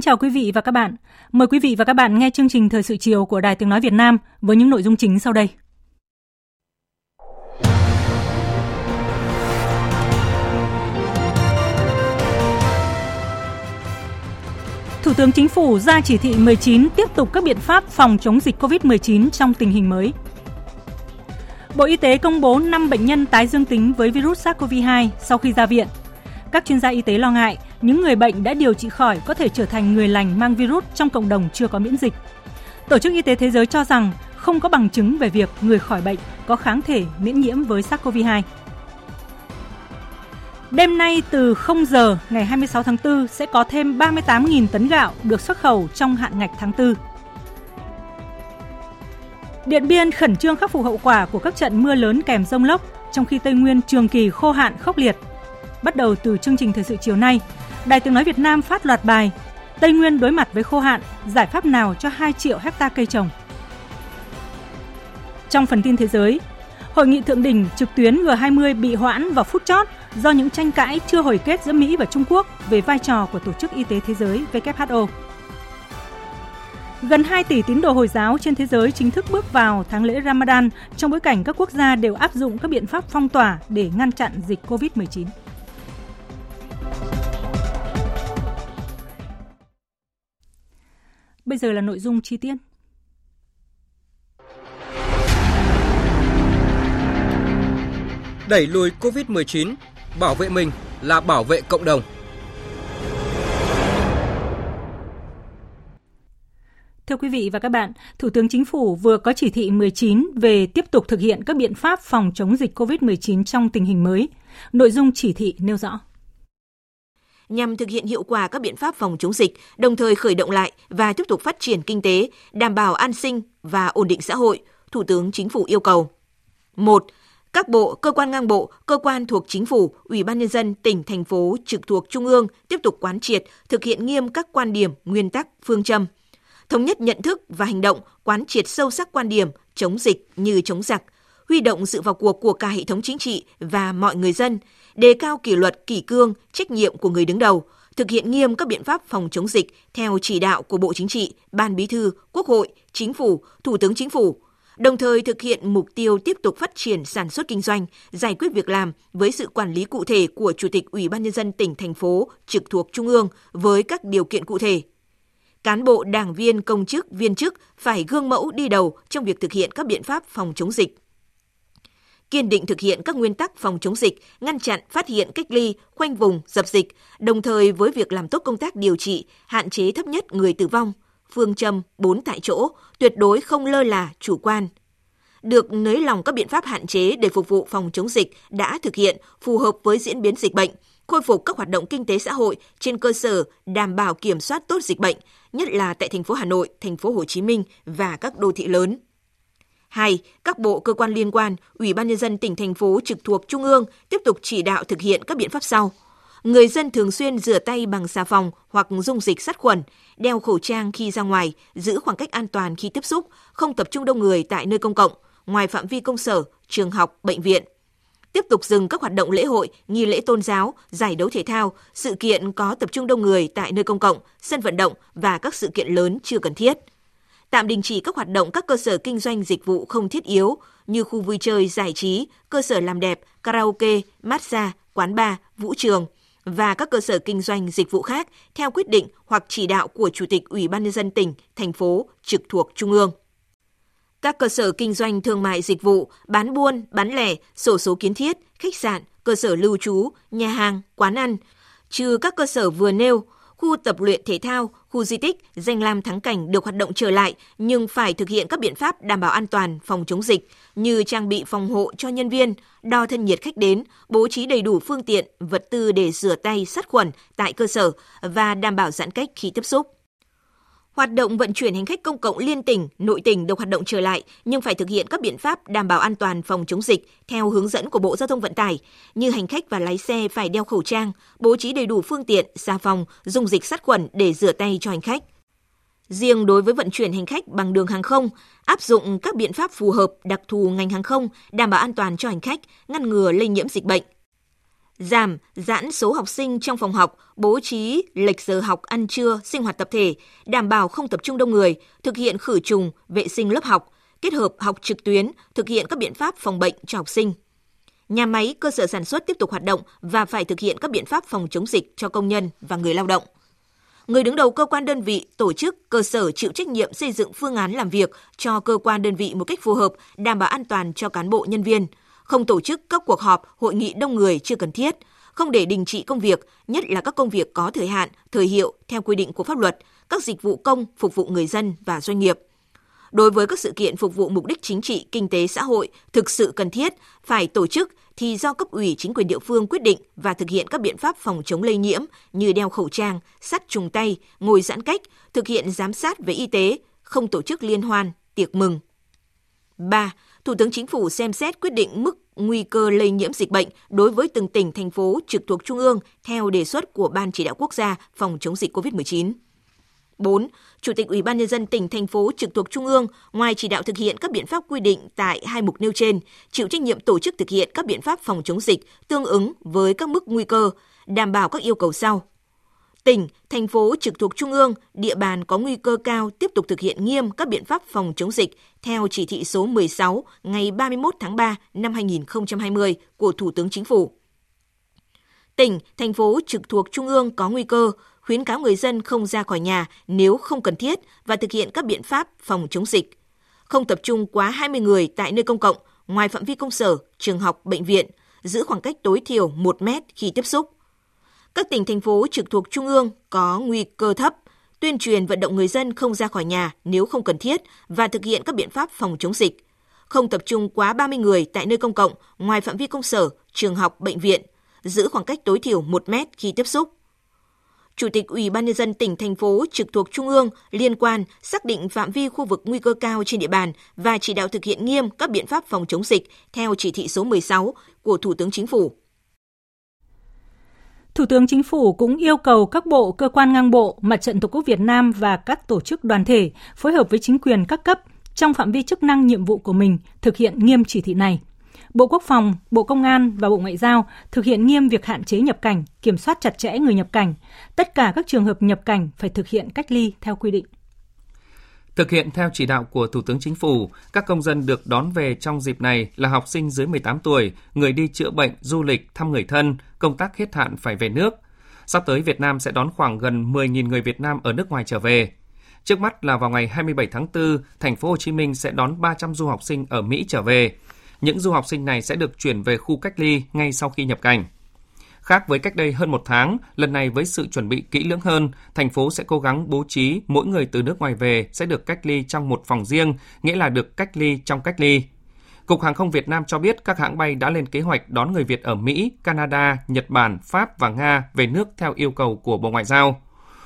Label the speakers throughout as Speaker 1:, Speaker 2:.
Speaker 1: Kính chào quý vị và các bạn. Mời quý vị và các bạn nghe chương trình Thời sự chiều của Đài Tiếng Nói Việt Nam với những nội dung chính sau đây. Thủ tướng Chính phủ ra chỉ thị 19 tiếp tục các biện pháp phòng chống dịch COVID-19 trong tình hình mới. Bộ Y tế công bố 5 bệnh nhân tái dương tính với virus SARS-CoV-2 sau khi ra viện. Các chuyên gia y tế lo ngại những người bệnh đã điều trị khỏi có thể trở thành người lành mang virus trong cộng đồng chưa có miễn dịch. Tổ chức Y tế Thế giới cho rằng không có bằng chứng về việc người khỏi bệnh có kháng thể miễn nhiễm với SARS-CoV-2. Đêm nay từ 0 giờ ngày 26 tháng 4 sẽ có thêm 38.000 tấn gạo được xuất khẩu trong hạn ngạch tháng 4. Điện Biên khẩn trương khắc phục hậu quả của các trận mưa lớn kèm rông lốc, trong khi Tây Nguyên trường kỳ khô hạn khốc liệt. Bắt đầu từ chương trình thời sự chiều nay, Đài Tiếng Nói Việt Nam phát loạt bài Tây Nguyên đối mặt với khô hạn, giải pháp nào cho 2 triệu hecta cây trồng. Trong phần tin thế giới, Hội nghị thượng đỉnh trực tuyến G20 bị hoãn vào phút chót do những tranh cãi chưa hồi kết giữa Mỹ và Trung Quốc về vai trò của Tổ chức Y tế Thế giới WHO. Gần 2 tỷ tín đồ Hồi giáo trên thế giới chính thức bước vào tháng lễ Ramadan trong bối cảnh các quốc gia đều áp dụng các biện pháp phong tỏa để ngăn chặn dịch COVID-19. Bây giờ là nội dung chi tiết.
Speaker 2: Đẩy lùi COVID-19, bảo vệ mình là bảo vệ cộng đồng.
Speaker 1: Thưa quý vị và các bạn, Thủ tướng Chính phủ vừa có chỉ thị 19 về tiếp tục thực hiện các biện pháp phòng chống dịch COVID-19 trong tình hình mới. Nội dung chỉ thị nêu rõ
Speaker 3: nhằm thực hiện hiệu quả các biện pháp phòng chống dịch, đồng thời khởi động lại và tiếp tục phát triển kinh tế, đảm bảo an sinh và ổn định xã hội, Thủ tướng Chính phủ yêu cầu. 1. Các bộ, cơ quan ngang bộ, cơ quan thuộc chính phủ, ủy ban nhân dân tỉnh, thành phố trực thuộc trung ương tiếp tục quán triệt, thực hiện nghiêm các quan điểm, nguyên tắc, phương châm, thống nhất nhận thức và hành động, quán triệt sâu sắc quan điểm chống dịch như chống giặc, huy động sự vào cuộc của cả hệ thống chính trị và mọi người dân, đề cao kỷ luật kỷ cương, trách nhiệm của người đứng đầu, thực hiện nghiêm các biện pháp phòng chống dịch theo chỉ đạo của Bộ Chính trị, Ban Bí thư, Quốc hội, Chính phủ, Thủ tướng Chính phủ, đồng thời thực hiện mục tiêu tiếp tục phát triển sản xuất kinh doanh, giải quyết việc làm với sự quản lý cụ thể của Chủ tịch Ủy ban nhân dân tỉnh thành phố trực thuộc trung ương với các điều kiện cụ thể. Cán bộ, đảng viên, công chức, viên chức phải gương mẫu đi đầu trong việc thực hiện các biện pháp phòng chống dịch kiên định thực hiện các nguyên tắc phòng chống dịch, ngăn chặn, phát hiện, cách ly, khoanh vùng, dập dịch, đồng thời với việc làm tốt công tác điều trị, hạn chế thấp nhất người tử vong, phương châm 4 tại chỗ, tuyệt đối không lơ là, chủ quan. Được nới lỏng các biện pháp hạn chế để phục vụ phòng chống dịch đã thực hiện phù hợp với diễn biến dịch bệnh, khôi phục các hoạt động kinh tế xã hội trên cơ sở đảm bảo kiểm soát tốt dịch bệnh, nhất là tại thành phố Hà Nội, thành phố Hồ Chí Minh và các đô thị lớn. 2. Các bộ cơ quan liên quan, Ủy ban nhân dân tỉnh thành phố trực thuộc trung ương tiếp tục chỉ đạo thực hiện các biện pháp sau. Người dân thường xuyên rửa tay bằng xà phòng hoặc dung dịch sát khuẩn, đeo khẩu trang khi ra ngoài, giữ khoảng cách an toàn khi tiếp xúc, không tập trung đông người tại nơi công cộng, ngoài phạm vi công sở, trường học, bệnh viện. Tiếp tục dừng các hoạt động lễ hội, nghi lễ tôn giáo, giải đấu thể thao, sự kiện có tập trung đông người tại nơi công cộng, sân vận động và các sự kiện lớn chưa cần thiết – tạm đình chỉ các hoạt động các cơ sở kinh doanh dịch vụ không thiết yếu như khu vui chơi, giải trí, cơ sở làm đẹp, karaoke, massage, quán bar, vũ trường và các cơ sở kinh doanh dịch vụ khác theo quyết định hoặc chỉ đạo của Chủ tịch Ủy ban nhân dân tỉnh, thành phố trực thuộc Trung ương. Các cơ sở kinh doanh thương mại dịch vụ, bán buôn, bán lẻ, sổ số kiến thiết, khách sạn, cơ sở lưu trú, nhà hàng, quán ăn, trừ các cơ sở vừa nêu, khu tập luyện thể thao, khu di tích, danh lam thắng cảnh được hoạt động trở lại nhưng phải thực hiện các biện pháp đảm bảo an toàn phòng chống dịch như trang bị phòng hộ cho nhân viên, đo thân nhiệt khách đến, bố trí đầy đủ phương tiện, vật tư để rửa tay sát khuẩn tại cơ sở và đảm bảo giãn cách khi tiếp xúc. Hoạt động vận chuyển hành khách công cộng liên tỉnh, nội tỉnh được hoạt động trở lại nhưng phải thực hiện các biện pháp đảm bảo an toàn phòng chống dịch theo hướng dẫn của Bộ Giao thông Vận tải, như hành khách và lái xe phải đeo khẩu trang, bố trí đầy đủ phương tiện, xà phòng, dùng dịch sát khuẩn để rửa tay cho hành khách. Riêng đối với vận chuyển hành khách bằng đường hàng không, áp dụng các biện pháp phù hợp đặc thù ngành hàng không, đảm bảo an toàn cho hành khách, ngăn ngừa lây nhiễm dịch bệnh giảm, giãn số học sinh trong phòng học, bố trí lệch giờ học ăn trưa, sinh hoạt tập thể, đảm bảo không tập trung đông người, thực hiện khử trùng, vệ sinh lớp học, kết hợp học trực tuyến, thực hiện các biện pháp phòng bệnh cho học sinh. Nhà máy, cơ sở sản xuất tiếp tục hoạt động và phải thực hiện các biện pháp phòng chống dịch cho công nhân và người lao động. Người đứng đầu cơ quan đơn vị, tổ chức, cơ sở chịu trách nhiệm xây dựng phương án làm việc cho cơ quan đơn vị một cách phù hợp, đảm bảo an toàn cho cán bộ nhân viên – không tổ chức các cuộc họp, hội nghị đông người chưa cần thiết, không để đình chỉ công việc, nhất là các công việc có thời hạn, thời hiệu theo quy định của pháp luật, các dịch vụ công phục vụ người dân và doanh nghiệp. Đối với các sự kiện phục vụ mục đích chính trị, kinh tế, xã hội thực sự cần thiết phải tổ chức thì do cấp ủy chính quyền địa phương quyết định và thực hiện các biện pháp phòng chống lây nhiễm như đeo khẩu trang, sắt trùng tay, ngồi giãn cách, thực hiện giám sát về y tế, không tổ chức liên hoan, tiệc mừng. 3. Thủ tướng Chính phủ xem xét quyết định mức nguy cơ lây nhiễm dịch bệnh đối với từng tỉnh, thành phố trực thuộc Trung ương theo đề xuất của Ban Chỉ đạo Quốc gia phòng chống dịch COVID-19. 4. Chủ tịch Ủy ban nhân dân tỉnh thành phố trực thuộc Trung ương ngoài chỉ đạo thực hiện các biện pháp quy định tại hai mục nêu trên, chịu trách nhiệm tổ chức thực hiện các biện pháp phòng chống dịch tương ứng với các mức nguy cơ, đảm bảo các yêu cầu sau tỉnh, thành phố trực thuộc trung ương, địa bàn có nguy cơ cao tiếp tục thực hiện nghiêm các biện pháp phòng chống dịch theo chỉ thị số 16 ngày 31 tháng 3 năm 2020 của Thủ tướng Chính phủ. Tỉnh, thành phố trực thuộc trung ương có nguy cơ, khuyến cáo người dân không ra khỏi nhà nếu không cần thiết và thực hiện các biện pháp phòng chống dịch. Không tập trung quá 20 người tại nơi công cộng, ngoài phạm vi công sở, trường học, bệnh viện, giữ khoảng cách tối thiểu 1 mét khi tiếp xúc các tỉnh, thành phố trực thuộc Trung ương có nguy cơ thấp, tuyên truyền vận động người dân không ra khỏi nhà nếu không cần thiết và thực hiện các biện pháp phòng chống dịch. Không tập trung quá 30 người tại nơi công cộng, ngoài phạm vi công sở, trường học, bệnh viện, giữ khoảng cách tối thiểu 1 mét khi tiếp xúc. Chủ tịch Ủy ban nhân dân tỉnh thành phố trực thuộc trung ương liên quan xác định phạm vi khu vực nguy cơ cao trên địa bàn và chỉ đạo thực hiện nghiêm các biện pháp phòng chống dịch theo chỉ thị số 16 của Thủ tướng Chính phủ.
Speaker 1: Thủ tướng Chính phủ cũng yêu cầu các bộ, cơ quan ngang bộ, Mặt trận Tổ quốc Việt Nam và các tổ chức đoàn thể phối hợp với chính quyền các cấp trong phạm vi chức năng nhiệm vụ của mình thực hiện nghiêm chỉ thị này. Bộ Quốc phòng, Bộ Công an và Bộ Ngoại giao thực hiện nghiêm việc hạn chế nhập cảnh, kiểm soát chặt chẽ người nhập cảnh. Tất cả các trường hợp nhập cảnh phải thực hiện cách ly theo quy định.
Speaker 4: Thực hiện theo chỉ đạo của Thủ tướng Chính phủ, các công dân được đón về trong dịp này là học sinh dưới 18 tuổi, người đi chữa bệnh, du lịch, thăm người thân, công tác hết hạn phải về nước. Sắp tới Việt Nam sẽ đón khoảng gần 10.000 người Việt Nam ở nước ngoài trở về. Trước mắt là vào ngày 27 tháng 4, thành phố Hồ Chí Minh sẽ đón 300 du học sinh ở Mỹ trở về. Những du học sinh này sẽ được chuyển về khu cách ly ngay sau khi nhập cảnh. Khác với cách đây hơn một tháng, lần này với sự chuẩn bị kỹ lưỡng hơn, thành phố sẽ cố gắng bố trí mỗi người từ nước ngoài về sẽ được cách ly trong một phòng riêng, nghĩa là được cách ly trong cách ly. Cục Hàng không Việt Nam cho biết các hãng bay đã lên kế hoạch đón người Việt ở Mỹ, Canada, Nhật Bản, Pháp và Nga về nước theo yêu cầu của Bộ Ngoại giao.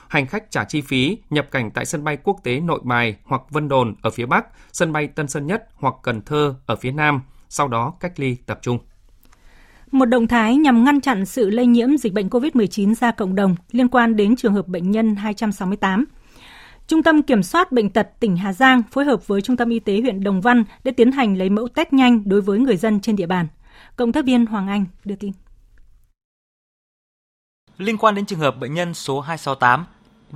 Speaker 4: Hành khách trả chi phí nhập cảnh tại sân bay quốc tế Nội Bài hoặc Vân Đồn ở phía Bắc, sân bay Tân Sơn Nhất hoặc Cần Thơ ở phía Nam, sau đó cách ly tập trung.
Speaker 1: Một động thái nhằm ngăn chặn sự lây nhiễm dịch bệnh COVID-19 ra cộng đồng liên quan đến trường hợp bệnh nhân 268. Trung tâm Kiểm soát Bệnh tật tỉnh Hà Giang phối hợp với Trung tâm Y tế huyện Đồng Văn để tiến hành lấy mẫu test nhanh đối với người dân trên địa bàn. Cộng tác viên Hoàng Anh đưa tin.
Speaker 5: Liên quan đến trường hợp bệnh nhân số 268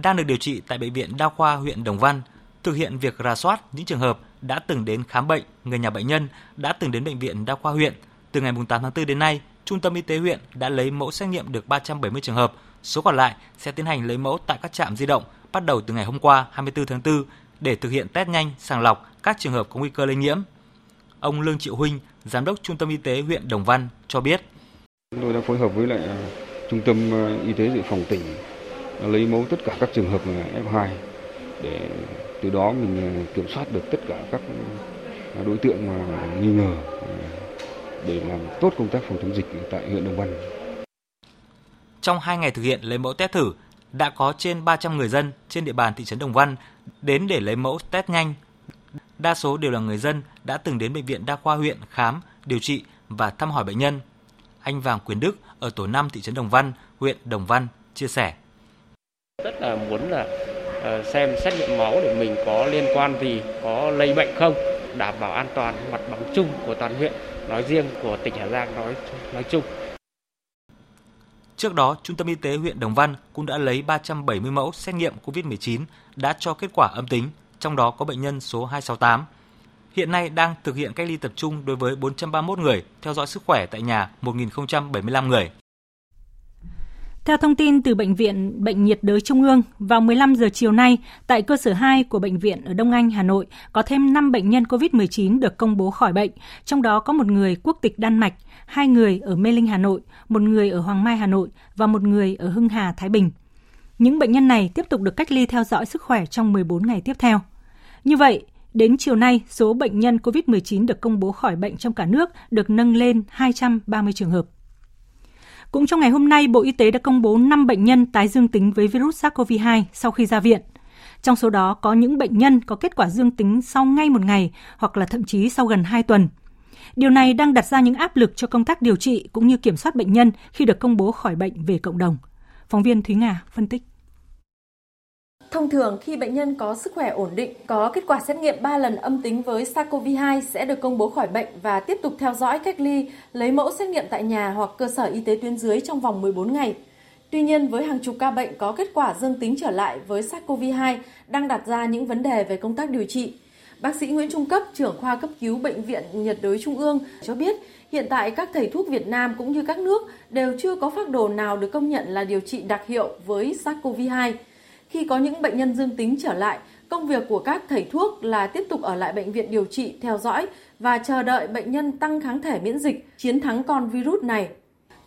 Speaker 5: đang được điều trị tại Bệnh viện Đa khoa huyện Đồng Văn, thực hiện việc rà soát những trường hợp đã từng đến khám bệnh, người nhà bệnh nhân đã từng đến Bệnh viện Đa khoa huyện – từ ngày 8 tháng 4 đến nay, Trung tâm Y tế huyện đã lấy mẫu xét nghiệm được 370 trường hợp, số còn lại sẽ tiến hành lấy mẫu tại các trạm di động bắt đầu từ ngày hôm qua 24 tháng 4 để thực hiện test nhanh sàng lọc các trường hợp có nguy cơ lây nhiễm. Ông Lương Triệu Huynh, Giám đốc Trung tâm Y tế huyện Đồng Văn cho biết.
Speaker 6: Chúng tôi đã phối hợp với lại à, Trung tâm à, Y tế dự phòng tỉnh à, lấy mẫu tất cả các trường hợp F2 để từ đó mình kiểm soát được tất cả các đối tượng mà nghi ngờ để làm tốt công tác phòng chống dịch tại huyện Đồng Văn.
Speaker 5: Trong 2 ngày thực hiện lấy mẫu test thử, đã có trên 300 người dân trên địa bàn thị trấn Đồng Văn đến để lấy mẫu test nhanh. Đa số đều là người dân đã từng đến bệnh viện đa khoa huyện khám, điều trị và thăm hỏi bệnh nhân. Anh Vàng Quyền Đức ở tổ 5 thị trấn Đồng Văn, huyện Đồng Văn chia sẻ.
Speaker 7: Rất là muốn là ờ, xem xét nghiệm máu để mình có liên quan gì, có lây bệnh không, đảm bảo an toàn mặt bằng chung của toàn huyện, nói riêng của tỉnh Hà Giang nói nói chung.
Speaker 5: Trước đó, Trung tâm Y tế huyện Đồng Văn cũng đã lấy 370 mẫu xét nghiệm COVID-19 đã cho kết quả âm tính, trong đó có bệnh nhân số 268. Hiện nay đang thực hiện cách ly tập trung đối với 431 người, theo dõi sức khỏe tại nhà 1.075 người.
Speaker 1: Theo thông tin từ Bệnh viện Bệnh nhiệt đới Trung ương, vào 15 giờ chiều nay, tại cơ sở 2 của Bệnh viện ở Đông Anh, Hà Nội, có thêm 5 bệnh nhân COVID-19 được công bố khỏi bệnh, trong đó có một người quốc tịch Đan Mạch, hai người ở Mê Linh, Hà Nội, một người ở Hoàng Mai, Hà Nội và một người ở Hưng Hà, Thái Bình. Những bệnh nhân này tiếp tục được cách ly theo dõi sức khỏe trong 14 ngày tiếp theo. Như vậy, đến chiều nay, số bệnh nhân COVID-19 được công bố khỏi bệnh trong cả nước được nâng lên 230 trường hợp. Cũng trong ngày hôm nay, Bộ Y tế đã công bố 5 bệnh nhân tái dương tính với virus SARS-CoV-2 sau khi ra viện. Trong số đó có những bệnh nhân có kết quả dương tính sau ngay một ngày hoặc là thậm chí sau gần 2 tuần. Điều này đang đặt ra những áp lực cho công tác điều trị cũng như kiểm soát bệnh nhân khi được công bố khỏi bệnh về cộng đồng. Phóng viên Thúy Nga phân tích.
Speaker 8: Thông thường khi bệnh nhân có sức khỏe ổn định, có kết quả xét nghiệm 3 lần âm tính với SARS-CoV-2 sẽ được công bố khỏi bệnh và tiếp tục theo dõi cách ly, lấy mẫu xét nghiệm tại nhà hoặc cơ sở y tế tuyến dưới trong vòng 14 ngày. Tuy nhiên, với hàng chục ca bệnh có kết quả dương tính trở lại với SARS-CoV-2 đang đặt ra những vấn đề về công tác điều trị. Bác sĩ Nguyễn Trung Cấp, trưởng khoa cấp cứu Bệnh viện nhiệt đới Trung ương cho biết, hiện tại các thầy thuốc Việt Nam cũng như các nước đều chưa có phác đồ nào được công nhận là điều trị đặc hiệu với SARS-CoV-2. Khi có những bệnh nhân dương tính trở lại, công việc của các thầy thuốc là tiếp tục ở lại bệnh viện điều trị, theo dõi và chờ đợi bệnh nhân tăng kháng thể miễn dịch, chiến thắng con virus này.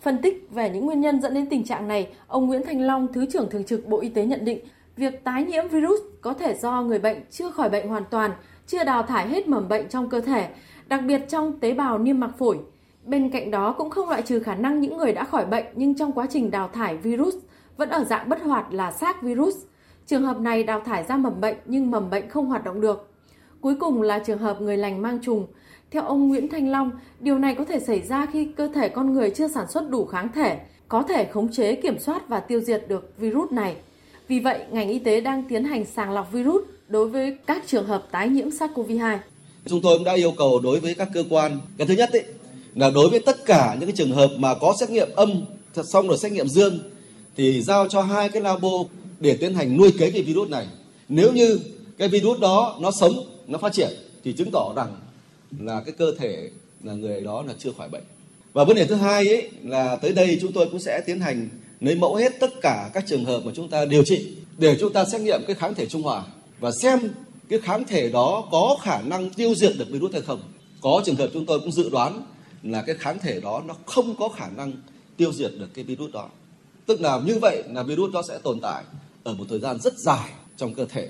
Speaker 8: Phân tích về những nguyên nhân dẫn đến tình trạng này, ông Nguyễn Thanh Long, Thứ trưởng Thường trực Bộ Y tế nhận định, việc tái nhiễm virus có thể do người bệnh chưa khỏi bệnh hoàn toàn, chưa đào thải hết mầm bệnh trong cơ thể, đặc biệt trong tế bào niêm mạc phổi. Bên cạnh đó cũng không loại trừ khả năng những người đã khỏi bệnh nhưng trong quá trình đào thải virus vẫn ở dạng bất hoạt là xác virus. Trường hợp này đào thải ra mầm bệnh nhưng mầm bệnh không hoạt động được. Cuối cùng là trường hợp người lành mang trùng. Theo ông Nguyễn Thanh Long, điều này có thể xảy ra khi cơ thể con người chưa sản xuất đủ kháng thể, có thể khống chế, kiểm soát và tiêu diệt được virus này. Vì vậy, ngành y tế đang tiến hành sàng lọc virus đối với các trường hợp tái nhiễm SARS-CoV-2.
Speaker 9: Chúng tôi cũng đã yêu cầu đối với các cơ quan, cái thứ nhất ấy, là đối với tất cả những cái trường hợp mà có xét nghiệm âm xong rồi xét nghiệm dương thì giao cho hai cái labo để tiến hành nuôi cấy cái virus này. Nếu như cái virus đó nó sống, nó phát triển thì chứng tỏ rằng là cái cơ thể là người đó là chưa khỏi bệnh. Và vấn đề thứ hai ấy là tới đây chúng tôi cũng sẽ tiến hành lấy mẫu hết tất cả các trường hợp mà chúng ta điều trị để chúng ta xét nghiệm cái kháng thể trung hòa và xem cái kháng thể đó có khả năng tiêu diệt được virus hay không. Có trường hợp chúng tôi cũng dự đoán là cái kháng thể đó nó không có khả năng tiêu diệt được cái virus đó. Tức là như vậy là virus đó sẽ tồn tại ở một thời gian rất dài trong cơ thể.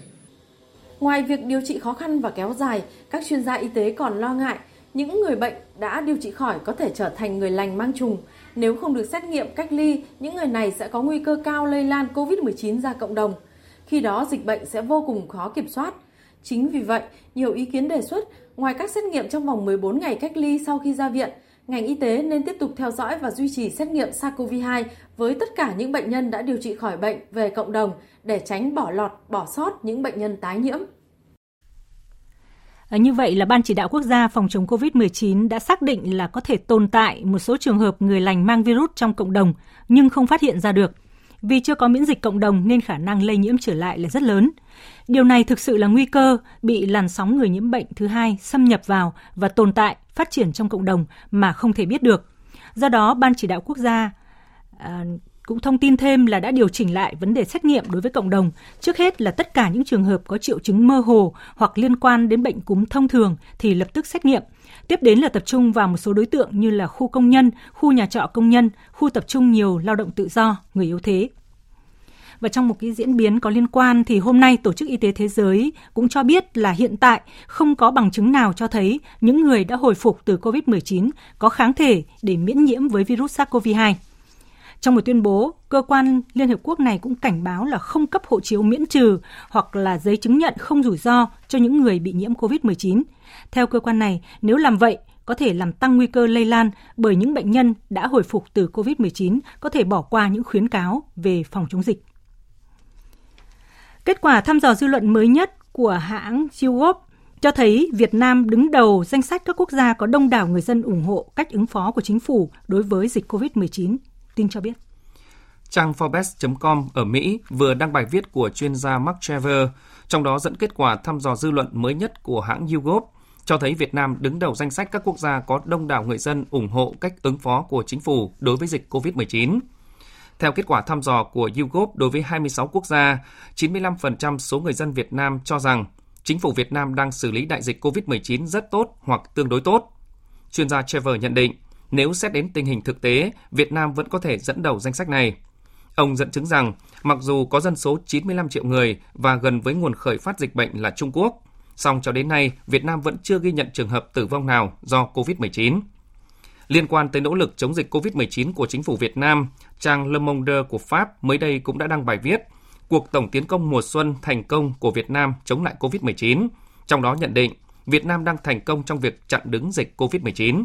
Speaker 8: Ngoài việc điều trị khó khăn và kéo dài, các chuyên gia y tế còn lo ngại những người bệnh đã điều trị khỏi có thể trở thành người lành mang trùng. Nếu không được xét nghiệm cách ly, những người này sẽ có nguy cơ cao lây lan COVID-19 ra cộng đồng. Khi đó dịch bệnh sẽ vô cùng khó kiểm soát. Chính vì vậy, nhiều ý kiến đề xuất, ngoài các xét nghiệm trong vòng 14 ngày cách ly sau khi ra viện, ngành y tế nên tiếp tục theo dõi và duy trì xét nghiệm SARS-CoV-2 với tất cả những bệnh nhân đã điều trị khỏi bệnh về cộng đồng để tránh bỏ lọt, bỏ sót những bệnh nhân tái nhiễm.
Speaker 1: À, như vậy là Ban chỉ đạo quốc gia phòng chống COVID-19 đã xác định là có thể tồn tại một số trường hợp người lành mang virus trong cộng đồng nhưng không phát hiện ra được. Vì chưa có miễn dịch cộng đồng nên khả năng lây nhiễm trở lại là rất lớn. Điều này thực sự là nguy cơ bị làn sóng người nhiễm bệnh thứ hai xâm nhập vào và tồn tại, phát triển trong cộng đồng mà không thể biết được. Do đó, Ban chỉ đạo quốc gia à, cũng thông tin thêm là đã điều chỉnh lại vấn đề xét nghiệm đối với cộng đồng. Trước hết là tất cả những trường hợp có triệu chứng mơ hồ hoặc liên quan đến bệnh cúm thông thường thì lập tức xét nghiệm. Tiếp đến là tập trung vào một số đối tượng như là khu công nhân, khu nhà trọ công nhân, khu tập trung nhiều lao động tự do, người yếu thế. Và trong một cái diễn biến có liên quan thì hôm nay Tổ chức Y tế Thế giới cũng cho biết là hiện tại không có bằng chứng nào cho thấy những người đã hồi phục từ COVID-19 có kháng thể để miễn nhiễm với virus SARS-CoV-2. Trong một tuyên bố, cơ quan Liên Hợp Quốc này cũng cảnh báo là không cấp hộ chiếu miễn trừ hoặc là giấy chứng nhận không rủi ro cho những người bị nhiễm COVID-19. Theo cơ quan này, nếu làm vậy, có thể làm tăng nguy cơ lây lan bởi những bệnh nhân đã hồi phục từ COVID-19 có thể bỏ qua những khuyến cáo về phòng chống dịch. Kết quả thăm dò dư luận mới nhất của hãng YouGov cho thấy Việt Nam đứng đầu danh sách các quốc gia có đông đảo người dân ủng hộ cách ứng phó của chính phủ đối với dịch COVID-19. Tin cho biết.
Speaker 4: Trang Forbes.com ở Mỹ vừa đăng bài viết của chuyên gia Mark Trevor, trong đó dẫn kết quả thăm dò dư luận mới nhất của hãng YouGov cho thấy Việt Nam đứng đầu danh sách các quốc gia có đông đảo người dân ủng hộ cách ứng phó của chính phủ đối với dịch COVID-19. Theo kết quả thăm dò của YouGov đối với 26 quốc gia, 95% số người dân Việt Nam cho rằng chính phủ Việt Nam đang xử lý đại dịch COVID-19 rất tốt hoặc tương đối tốt. Chuyên gia Trevor nhận định, nếu xét đến tình hình thực tế, Việt Nam vẫn có thể dẫn đầu danh sách này. Ông dẫn chứng rằng, mặc dù có dân số 95 triệu người và gần với nguồn khởi phát dịch bệnh là Trung Quốc, song cho đến nay Việt Nam vẫn chưa ghi nhận trường hợp tử vong nào do COVID-19. Liên quan tới nỗ lực chống dịch COVID-19 của chính phủ Việt Nam, trang Le Monde của Pháp mới đây cũng đã đăng bài viết Cuộc tổng tiến công mùa xuân thành công của Việt Nam chống lại COVID-19, trong đó nhận định Việt Nam đang thành công trong việc chặn đứng dịch COVID-19.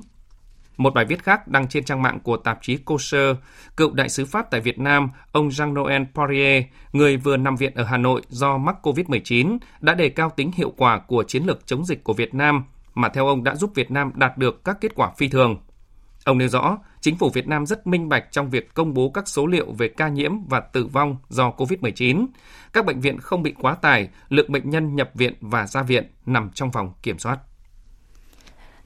Speaker 4: Một bài viết khác đăng trên trang mạng của tạp chí Kosher, cựu đại sứ Pháp tại Việt Nam, ông Jean-Noël Poirier, người vừa nằm viện ở Hà Nội do mắc COVID-19, đã đề cao tính hiệu quả của chiến lược chống dịch của Việt Nam, mà theo ông đã giúp Việt Nam đạt được các kết quả phi thường. Ông nêu rõ, chính phủ Việt Nam rất minh bạch trong việc công bố các số liệu về ca nhiễm và tử vong do COVID-19. Các bệnh viện không bị quá tải, lượng bệnh nhân nhập viện và ra viện nằm trong vòng kiểm soát.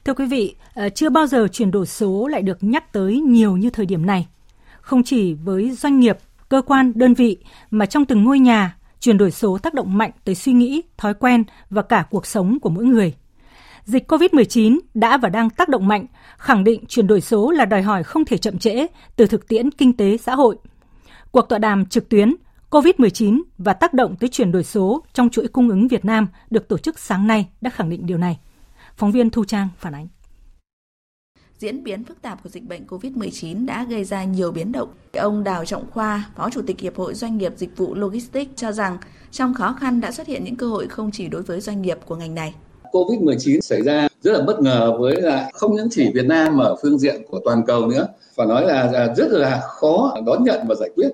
Speaker 1: Thưa quý vị, ờ, chưa bao giờ chuyển đổi số lại được nhắc tới nhiều như thời điểm này. Không chỉ với doanh nghiệp, cơ quan, đơn vị mà trong từng ngôi nhà, chuyển đổi số tác động mạnh tới suy nghĩ, thói quen và cả cuộc sống của mỗi người. Dịch COVID-19 đã và đang tác động mạnh, khẳng định chuyển đổi số là đòi hỏi không thể chậm trễ từ thực tiễn kinh tế xã hội. Cuộc tọa đàm trực tuyến COVID-19 và tác động tới chuyển đổi số trong chuỗi cung ứng Việt Nam được tổ chức sáng nay đã khẳng định điều này. Phóng viên Thu Trang phản ánh.
Speaker 10: Diễn biến phức tạp của dịch bệnh COVID-19 đã gây ra nhiều biến động. Ông Đào Trọng Khoa, Phó Chủ tịch Hiệp hội Doanh nghiệp Dịch vụ Logistics cho rằng trong khó khăn đã xuất hiện những cơ hội không chỉ đối với doanh nghiệp của ngành này.
Speaker 11: Covid-19 xảy ra rất là bất ngờ với lại không những chỉ Việt Nam mà ở phương diện của toàn cầu nữa. Phải nói là rất là khó đón nhận và giải quyết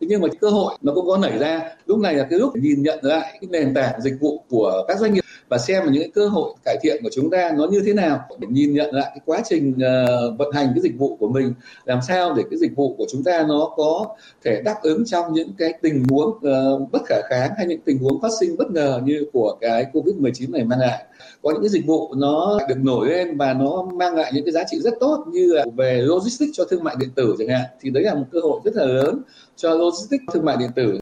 Speaker 11: thế nhưng mà cơ hội nó cũng có nảy ra. Lúc này là cái lúc nhìn nhận lại cái nền tảng dịch vụ của các doanh nghiệp và xem là những cái cơ hội cải thiện của chúng ta nó như thế nào để nhìn nhận lại cái quá trình uh, vận hành cái dịch vụ của mình làm sao để cái dịch vụ của chúng ta nó có thể đáp ứng trong những cái tình huống uh, bất khả kháng hay những tình huống phát sinh bất ngờ như của cái covid 19 này mang lại. Có những cái dịch vụ nó được nổi lên và nó mang lại những cái giá trị rất tốt như là về logistics cho thương mại điện tử chẳng hạn thì đấy là một cơ hội rất là lớn cho logistics thương mại điện tử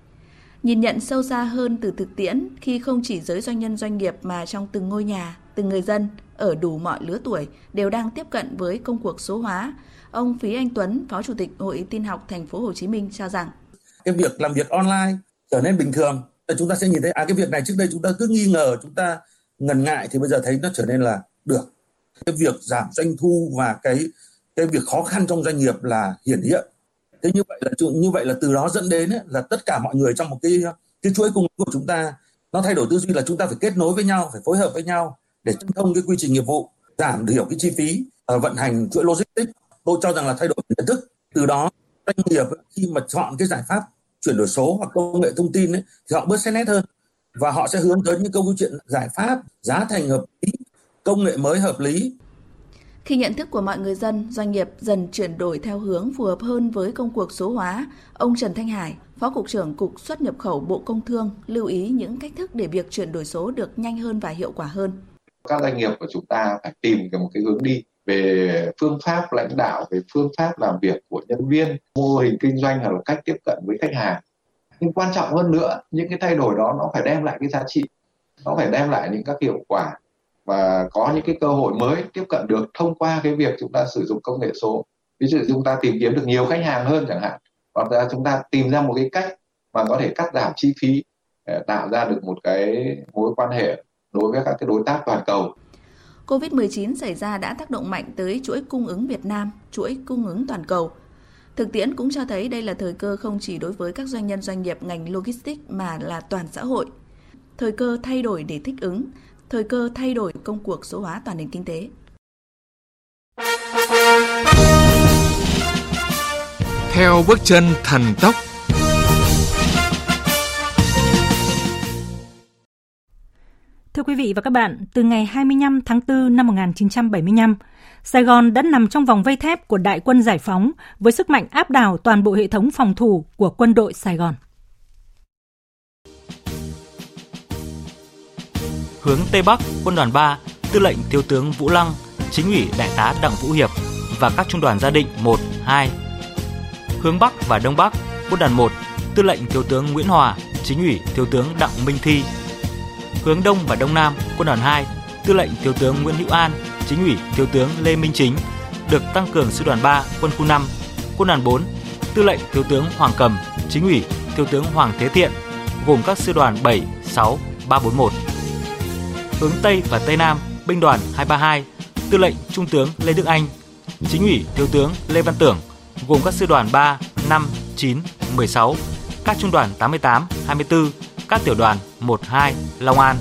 Speaker 10: nhìn nhận sâu xa hơn từ thực tiễn khi không chỉ giới doanh nhân doanh nghiệp mà trong từng ngôi nhà, từng người dân ở đủ mọi lứa tuổi đều đang tiếp cận với công cuộc số hóa. Ông Phí Anh Tuấn, Phó Chủ tịch Hội Tin học Thành phố Hồ Chí Minh cho rằng
Speaker 12: cái việc làm việc online trở nên bình thường, chúng ta sẽ nhìn thấy à cái việc này trước đây chúng ta cứ nghi ngờ, chúng ta ngần ngại thì bây giờ thấy nó trở nên là được. Cái việc giảm doanh thu và cái cái việc khó khăn trong doanh nghiệp là hiển hiện thế như vậy là như vậy là từ đó dẫn đến ấy, là tất cả mọi người trong một cái cái chuỗi cung của chúng ta nó thay đổi tư duy là chúng ta phải kết nối với nhau phải phối hợp với nhau để chân thông cái quy trình nghiệp vụ giảm thiểu cái chi phí uh, vận hành chuỗi logistics. Tôi cho rằng là thay đổi nhận thức từ đó doanh nghiệp khi mà chọn cái giải pháp chuyển đổi số hoặc công nghệ thông tin ấy, thì họ bớt xét nét hơn. Và họ sẽ hướng tới những câu chuyện giải pháp giá thành hợp lý công nghệ mới hợp lý
Speaker 10: khi nhận thức của mọi người dân, doanh nghiệp dần chuyển đổi theo hướng phù hợp hơn với công cuộc số hóa, ông Trần Thanh Hải, Phó Cục trưởng Cục xuất nhập khẩu Bộ Công Thương lưu ý những cách thức để việc chuyển đổi số được nhanh hơn và hiệu quả hơn.
Speaker 13: Các doanh nghiệp của chúng ta phải tìm một cái hướng đi về phương pháp lãnh đạo về phương pháp làm việc của nhân viên mô hình kinh doanh hoặc là cách tiếp cận với khách hàng nhưng quan trọng hơn nữa những cái thay đổi đó nó phải đem lại cái giá trị nó phải đem lại những các hiệu quả và có những cái cơ hội mới tiếp cận được thông qua cái việc chúng ta sử dụng công nghệ số ví dụ chúng ta tìm kiếm được nhiều khách hàng hơn chẳng hạn hoặc là chúng ta tìm ra một cái cách mà có thể cắt giảm chi phí ờ, tạo ra được một cái mối quan hệ đối với các cái đối tác toàn cầu
Speaker 10: COVID-19 xảy ra đã tác động mạnh tới chuỗi cung ứng Việt Nam, chuỗi cung ứng toàn cầu. Thực tiễn cũng cho thấy đây là thời cơ không chỉ đối với các doanh nhân doanh nghiệp ngành logistics mà là toàn xã hội. Thời cơ thay đổi để thích ứng, thời cơ thay đổi công cuộc số hóa toàn nền kinh tế.
Speaker 14: Theo bước chân thần tốc
Speaker 1: Thưa quý vị và các bạn, từ ngày 25 tháng 4 năm 1975, Sài Gòn đã nằm trong vòng vây thép của đại quân giải phóng với sức mạnh áp đảo toàn bộ hệ thống phòng thủ của quân đội Sài Gòn.
Speaker 5: Hướng Tây Bắc, quân đoàn 3, tư lệnh thiếu tướng Vũ Lăng, chính ủy đại tá Đặng Vũ Hiệp và các trung đoàn gia định 1, 2. Hướng Bắc và Đông Bắc, quân đoàn 1, tư lệnh thiếu tướng Nguyễn Hòa, chính ủy thiếu tướng Đặng Minh Thi, hướng đông và đông nam, quân đoàn 2, tư lệnh thiếu tướng Nguyễn Hữu An, chính ủy thiếu tướng Lê Minh Chính được tăng cường sư đoàn 3, quân khu 5, quân đoàn 4, tư lệnh thiếu tướng Hoàng Cầm, chính ủy thiếu tướng Hoàng Thế Thiện, gồm các sư đoàn 7, 6, 341. Hướng Tây và Tây Nam, binh đoàn 232, tư lệnh Trung tướng Lê Đức Anh, chính ủy thiếu tướng Lê Văn Tưởng, gồm các sư đoàn 3, 5, 9, 16, các trung đoàn 88, 24, các tiểu đoàn 1, 2, Long An.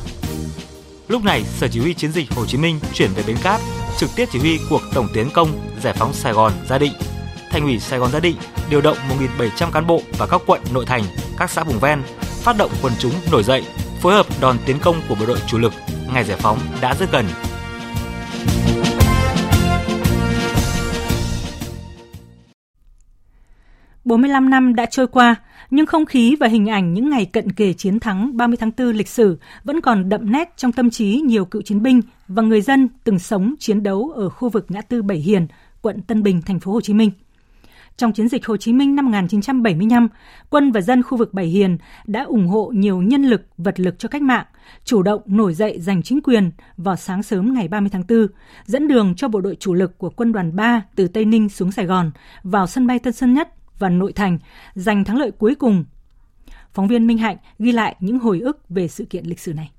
Speaker 5: Lúc này, Sở Chỉ huy Chiến dịch Hồ Chí Minh chuyển về Bến Cát, trực tiếp chỉ huy cuộc tổng tiến công giải phóng Sài Gòn Gia Định. Thành ủy Sài Gòn Gia Định điều động 1.700 cán bộ và các quận nội thành, các xã vùng ven, phát động quần chúng nổi dậy, phối hợp đòn tiến công của bộ đội chủ lực. Ngày giải phóng đã rất gần.
Speaker 1: bốn mươi lăm năm đã trôi qua, nhưng không khí và hình ảnh những ngày cận kề chiến thắng 30 tháng 4 lịch sử vẫn còn đậm nét trong tâm trí nhiều cựu chiến binh và người dân từng sống chiến đấu ở khu vực ngã tư Bảy Hiền, quận Tân Bình, thành phố Hồ Chí Minh. Trong chiến dịch Hồ Chí Minh năm 1975, quân và dân khu vực Bảy Hiền đã ủng hộ nhiều nhân lực, vật lực cho cách mạng, chủ động nổi dậy giành chính quyền vào sáng sớm ngày 30 tháng 4, dẫn đường cho bộ đội chủ lực của quân đoàn 3 từ Tây Ninh xuống Sài Gòn, vào sân bay Tân Sơn Nhất và nội thành giành thắng lợi cuối cùng. Phóng viên Minh Hạnh ghi lại những hồi ức về sự kiện lịch sử này.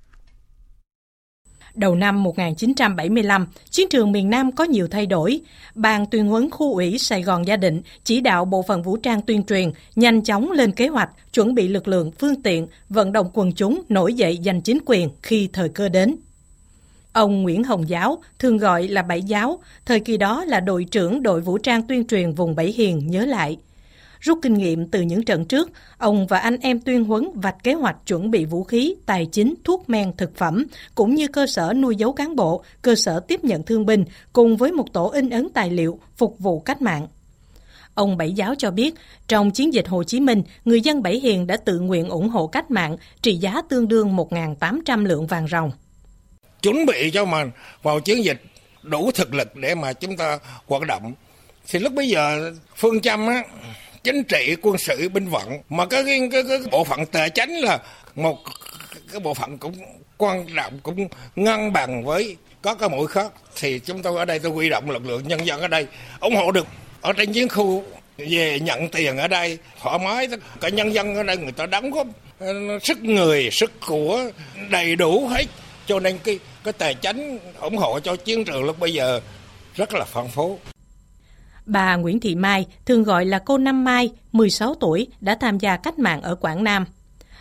Speaker 15: Đầu năm 1975, chiến trường miền Nam có nhiều thay đổi. Ban tuyên huấn khu ủy Sài Gòn Gia Định chỉ đạo bộ phận vũ trang tuyên truyền, nhanh chóng lên kế hoạch, chuẩn bị lực lượng, phương tiện, vận động quần chúng nổi dậy giành chính quyền khi thời cơ đến. Ông Nguyễn Hồng Giáo, thường gọi là Bảy Giáo, thời kỳ đó là đội trưởng đội vũ trang tuyên truyền vùng Bảy Hiền nhớ lại – Rút kinh nghiệm từ những trận trước, ông và anh em tuyên huấn vạch kế hoạch chuẩn bị vũ khí, tài chính, thuốc men, thực phẩm, cũng như cơ sở nuôi dấu cán bộ, cơ sở tiếp nhận thương binh, cùng với một tổ in ấn tài liệu phục vụ cách mạng. Ông Bảy Giáo cho biết, trong chiến dịch Hồ Chí Minh, người dân Bảy Hiền đã tự nguyện ủng hộ cách mạng trị giá tương đương 1.800 lượng vàng ròng.
Speaker 16: Chuẩn bị cho mình vào chiến dịch đủ thực lực để mà chúng ta hoạt động. Thì lúc bây giờ phương châm á, chính trị quân sự binh vận. Mà cái cái, cái, cái bộ phận tài chánh là một cái bộ phận cũng quan trọng cũng ngăn bằng với có cái mũi khác. Thì chúng tôi ở đây tôi huy động lực lượng nhân dân ở đây ủng hộ được. Ở trên chiến khu về nhận tiền ở đây thoải mái cả nhân dân ở đây người ta đóng góp ờ, sức người sức của đầy đủ hết. Cho nên cái cái tài chánh ủng hộ cho chiến trường lúc bây giờ rất là phong phú.
Speaker 15: Bà Nguyễn Thị Mai, thường gọi là cô Năm Mai, 16 tuổi, đã tham gia cách mạng ở Quảng Nam.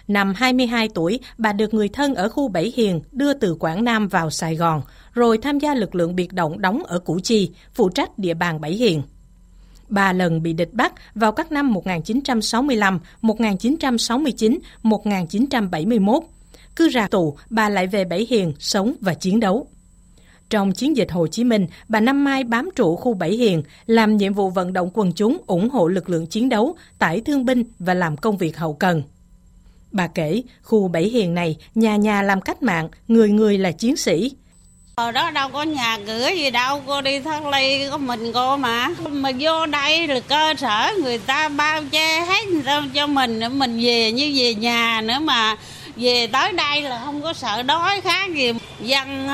Speaker 15: Năm 22 tuổi, bà được người thân ở khu Bảy Hiền đưa từ Quảng Nam vào Sài Gòn, rồi tham gia lực lượng biệt động đóng ở Củ Chi, phụ trách địa bàn Bảy Hiền. Ba lần bị địch bắt vào các năm 1965, 1969, 1971. Cứ ra tù, bà lại về Bảy Hiền sống và chiến đấu. Trong chiến dịch Hồ Chí Minh, bà Năm Mai bám trụ khu Bảy Hiền, làm nhiệm vụ vận động quần chúng ủng hộ lực lượng chiến đấu, tải thương binh và làm công việc hậu cần. Bà kể, khu Bảy Hiền này, nhà nhà làm cách mạng, người người là chiến sĩ.
Speaker 17: Ở đó đâu có nhà cửa gì đâu, cô đi thác ly có mình cô mà. Mà vô đây là cơ sở người ta bao che hết người ta cho mình, mình về như về nhà nữa mà. Về tới đây là không có sợ đói khác gì. Dân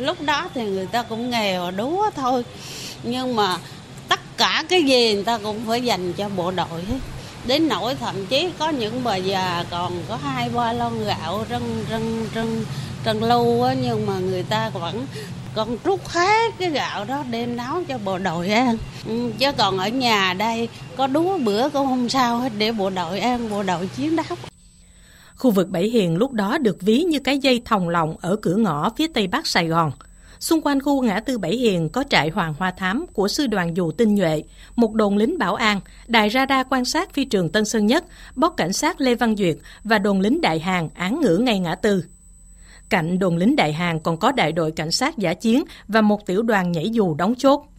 Speaker 17: lúc đó thì người ta cũng nghèo đúa thôi. Nhưng mà tất cả cái gì người ta cũng phải dành cho bộ đội hết. Đến nỗi thậm chí có những bà già còn có hai, ba lon gạo rân rân rân trần lâu á, nhưng mà người ta vẫn còn rút hết cái gạo đó đem nấu cho bộ đội ăn. Ừ, chứ còn ở nhà đây có đúa bữa cũng không sao hết, để bộ đội ăn, bộ đội chiến đấu.
Speaker 15: Khu vực Bảy Hiền lúc đó được ví như cái dây thòng lọng ở cửa ngõ phía tây bắc Sài Gòn. Xung quanh khu ngã tư Bảy Hiền có trại Hoàng Hoa Thám của sư đoàn dù tinh nhuệ, một đồn lính bảo an, đài radar quan sát phi trường Tân Sơn Nhất, bóc cảnh sát Lê Văn Duyệt và đồn lính đại hàng án ngữ ngay ngã tư. Cạnh đồn lính đại hàng còn có đại đội cảnh sát giả chiến và một tiểu đoàn nhảy dù đóng chốt.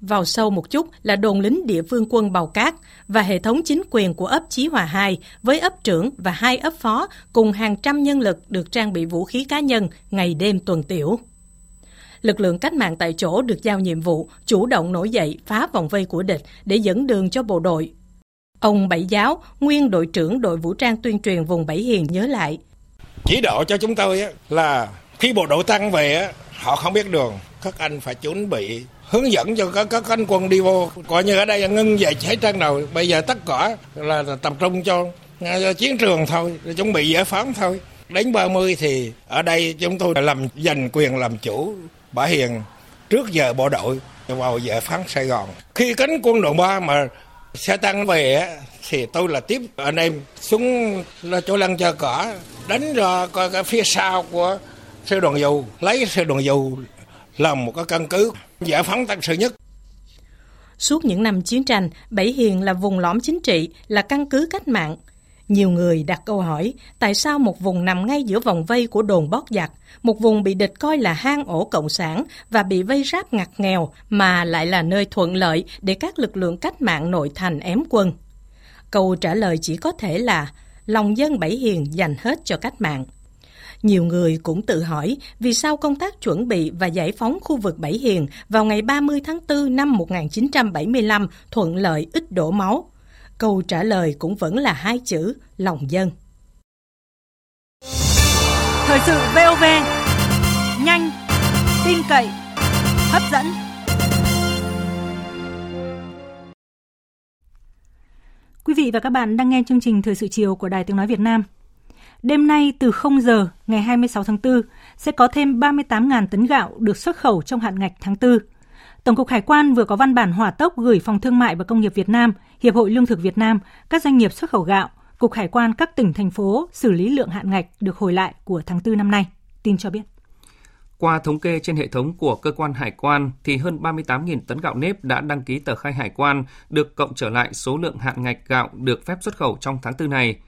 Speaker 15: Vào sâu một chút là đồn lính địa phương quân Bào Cát và hệ thống chính quyền của ấp Chí Hòa 2 với ấp trưởng và hai ấp phó cùng hàng trăm nhân lực được trang bị vũ khí cá nhân ngày đêm tuần tiểu. Lực lượng cách mạng tại chỗ được giao nhiệm vụ chủ động nổi dậy phá vòng vây của địch để dẫn đường cho bộ đội. Ông Bảy Giáo, nguyên đội trưởng đội vũ trang tuyên truyền vùng Bảy Hiền nhớ lại.
Speaker 16: Chỉ đạo cho chúng tôi là khi bộ đội tăng về họ không biết đường, các anh phải chuẩn bị hướng dẫn cho các các anh quân đi vô. Coi như ở đây ngưng về cháy trang đầu. Bây giờ tất cả là tập trung cho, cho chiến trường thôi chuẩn bị giải phóng thôi. Đến 30 thì ở đây chúng tôi làm giành quyền làm chủ Bả Hiền trước giờ bộ đội vào giải phóng Sài Gòn. Khi cánh quân đội 3 mà xe tăng về thì tôi là tiếp anh em xuống là chỗ lăng chờ cỏ đánh ra coi cái phía sau của sư đoàn dù lấy sư đoàn dù làm một cái căn cứ giải phóng tăng sự nhất
Speaker 15: Suốt những năm chiến tranh, Bảy Hiền là vùng lõm chính trị, là căn cứ cách mạng. Nhiều người đặt câu hỏi, tại sao một vùng nằm ngay giữa vòng vây của đồn bót giặc, một vùng bị địch coi là hang ổ cộng sản và bị vây ráp ngặt nghèo mà lại là nơi thuận lợi để các lực lượng cách mạng nội thành ém quân? Câu trả lời chỉ có thể là lòng dân Bảy Hiền dành hết cho cách mạng. Nhiều người cũng tự hỏi vì sao công tác chuẩn bị và giải phóng khu vực Bảy Hiền vào ngày 30 tháng 4 năm 1975 thuận lợi ít đổ máu. Câu trả lời cũng vẫn là hai chữ lòng dân.
Speaker 1: Thời sự VOV nhanh, tin cậy, hấp dẫn. Quý vị và các bạn đang nghe chương trình Thời sự chiều của Đài Tiếng Nói Việt Nam. Đêm nay từ 0 giờ ngày 26 tháng 4 sẽ có thêm 38.000 tấn gạo được xuất khẩu trong hạn ngạch tháng 4. Tổng cục Hải quan vừa có văn bản hỏa tốc gửi Phòng Thương mại và Công nghiệp Việt Nam, Hiệp hội Lương thực Việt Nam, các doanh nghiệp xuất khẩu gạo, Cục Hải quan các tỉnh, thành phố xử lý lượng hạn ngạch được hồi lại của tháng 4 năm nay. Tin cho biết.
Speaker 4: Qua thống kê trên hệ thống của cơ quan hải quan thì hơn 38.000 tấn gạo nếp đã đăng ký tờ khai hải quan được cộng trở lại số lượng hạn ngạch gạo được phép xuất khẩu trong tháng 4 này.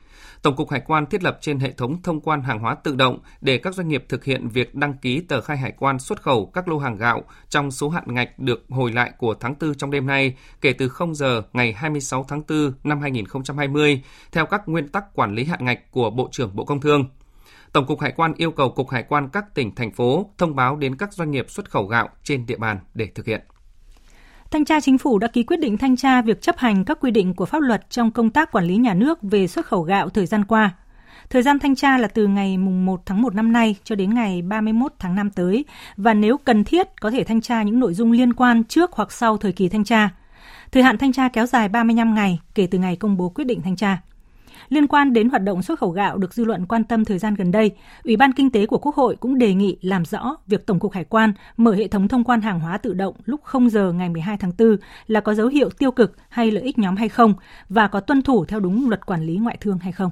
Speaker 4: Tổng cục Hải quan thiết lập trên hệ thống thông quan hàng hóa tự động để các doanh nghiệp thực hiện việc đăng ký tờ khai hải quan xuất khẩu các lô hàng gạo trong số hạn ngạch được hồi lại của tháng 4 trong đêm nay kể từ 0 giờ ngày 26 tháng 4 năm 2020 theo các nguyên tắc quản lý hạn ngạch của Bộ trưởng Bộ Công Thương. Tổng cục Hải quan yêu cầu Cục Hải quan các tỉnh, thành phố thông báo đến các doanh nghiệp xuất khẩu gạo trên địa bàn để thực hiện.
Speaker 1: Thanh tra Chính phủ đã ký quyết định thanh tra việc chấp hành các quy định của pháp luật trong công tác quản lý nhà nước về xuất khẩu gạo thời gian qua. Thời gian thanh tra là từ ngày 1 tháng 1 năm nay cho đến ngày 31 tháng 5 tới, và nếu cần thiết có thể thanh tra những nội dung liên quan trước hoặc sau thời kỳ thanh tra. Thời hạn thanh tra kéo dài 35 ngày kể từ ngày công bố quyết định thanh tra. Liên quan đến hoạt động xuất khẩu gạo được dư luận quan tâm thời gian gần đây, Ủy ban Kinh tế của Quốc hội cũng đề nghị làm rõ việc Tổng cục Hải quan mở hệ thống thông quan hàng hóa tự động lúc 0 giờ ngày 12 tháng 4 là có dấu hiệu tiêu cực hay lợi ích nhóm hay không và có tuân thủ theo đúng luật quản lý ngoại thương hay không.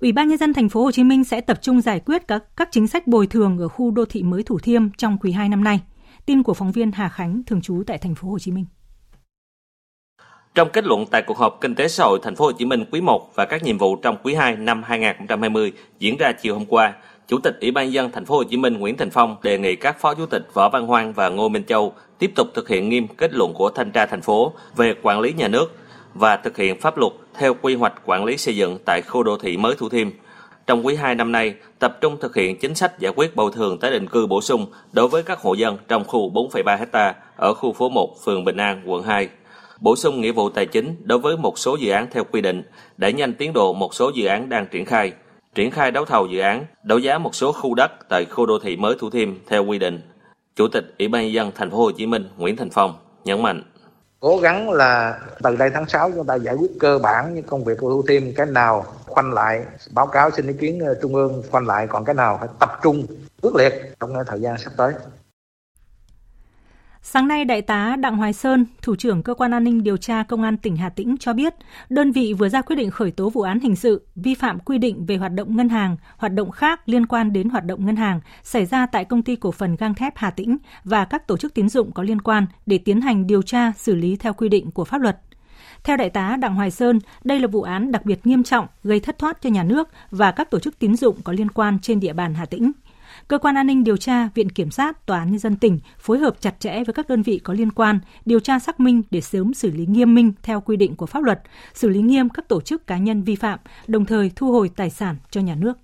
Speaker 1: Ủy ban nhân dân thành phố Hồ Chí Minh sẽ tập trung giải quyết các các chính sách bồi thường ở khu đô thị mới Thủ Thiêm trong quý 2 năm nay. Tin của phóng viên Hà Khánh thường trú tại thành phố Hồ Chí Minh.
Speaker 18: Trong kết luận tại cuộc họp kinh tế xã hội thành phố Hồ Chí Minh quý 1 và các nhiệm vụ trong quý 2 năm 2020 diễn ra chiều hôm qua, Chủ tịch Ủy ban dân thành phố Hồ Chí Minh Nguyễn Thành Phong đề nghị các phó chủ tịch Võ Văn Hoang và Ngô Minh Châu tiếp tục thực hiện nghiêm kết luận của thanh tra thành phố về quản lý nhà nước và thực hiện pháp luật theo quy hoạch quản lý xây dựng tại khu đô thị mới Thủ Thiêm. trong quý 2 năm nay tập trung thực hiện chính sách giải quyết bồi thường tái định cư bổ sung đối với các hộ dân trong khu 4,3 ha ở khu phố 1, phường Bình An, quận 2. Bổ sung nghĩa vụ tài chính đối với một số dự án theo quy định, đẩy nhanh tiến độ một số dự án đang triển khai, triển khai đấu thầu dự án, đấu giá một số khu đất tại khu đô thị mới Thủ Thiêm theo quy định. Chủ tịch Ủy ban nhân dân thành phố Hồ Chí Minh Nguyễn Thành Phong nhấn mạnh.
Speaker 19: Cố gắng là từ đây tháng 6 chúng ta giải quyết cơ bản những công việc của Thủ Thiêm cái nào khoanh lại báo cáo xin ý kiến ờ, trung ương khoanh lại còn cái nào phải tập trung quyết liệt trong thời gian sắp tới.
Speaker 1: Sáng nay, Đại tá Đặng Hoài Sơn, Thủ trưởng Cơ quan An ninh Điều tra Công an tỉnh Hà Tĩnh cho biết, đơn vị vừa ra quyết định khởi tố vụ án hình sự vi phạm quy định về hoạt động ngân hàng, hoạt động khác liên quan đến hoạt động ngân hàng xảy ra tại Công ty Cổ phần Gang thép Hà Tĩnh và các tổ chức tín dụng có liên quan để tiến hành điều tra xử lý theo quy định của pháp luật. Theo Đại tá Đặng Hoài Sơn, đây là vụ án đặc biệt nghiêm trọng gây thất thoát cho nhà nước và các tổ chức tín dụng có liên quan trên địa bàn Hà Tĩnh. Cơ quan an ninh điều tra, Viện Kiểm sát, Tòa án Nhân dân tỉnh phối hợp chặt chẽ với các đơn vị có liên quan, điều tra xác minh để sớm xử lý nghiêm minh theo quy định của pháp luật, xử lý nghiêm các tổ chức cá nhân vi phạm, đồng thời thu hồi tài sản cho nhà nước.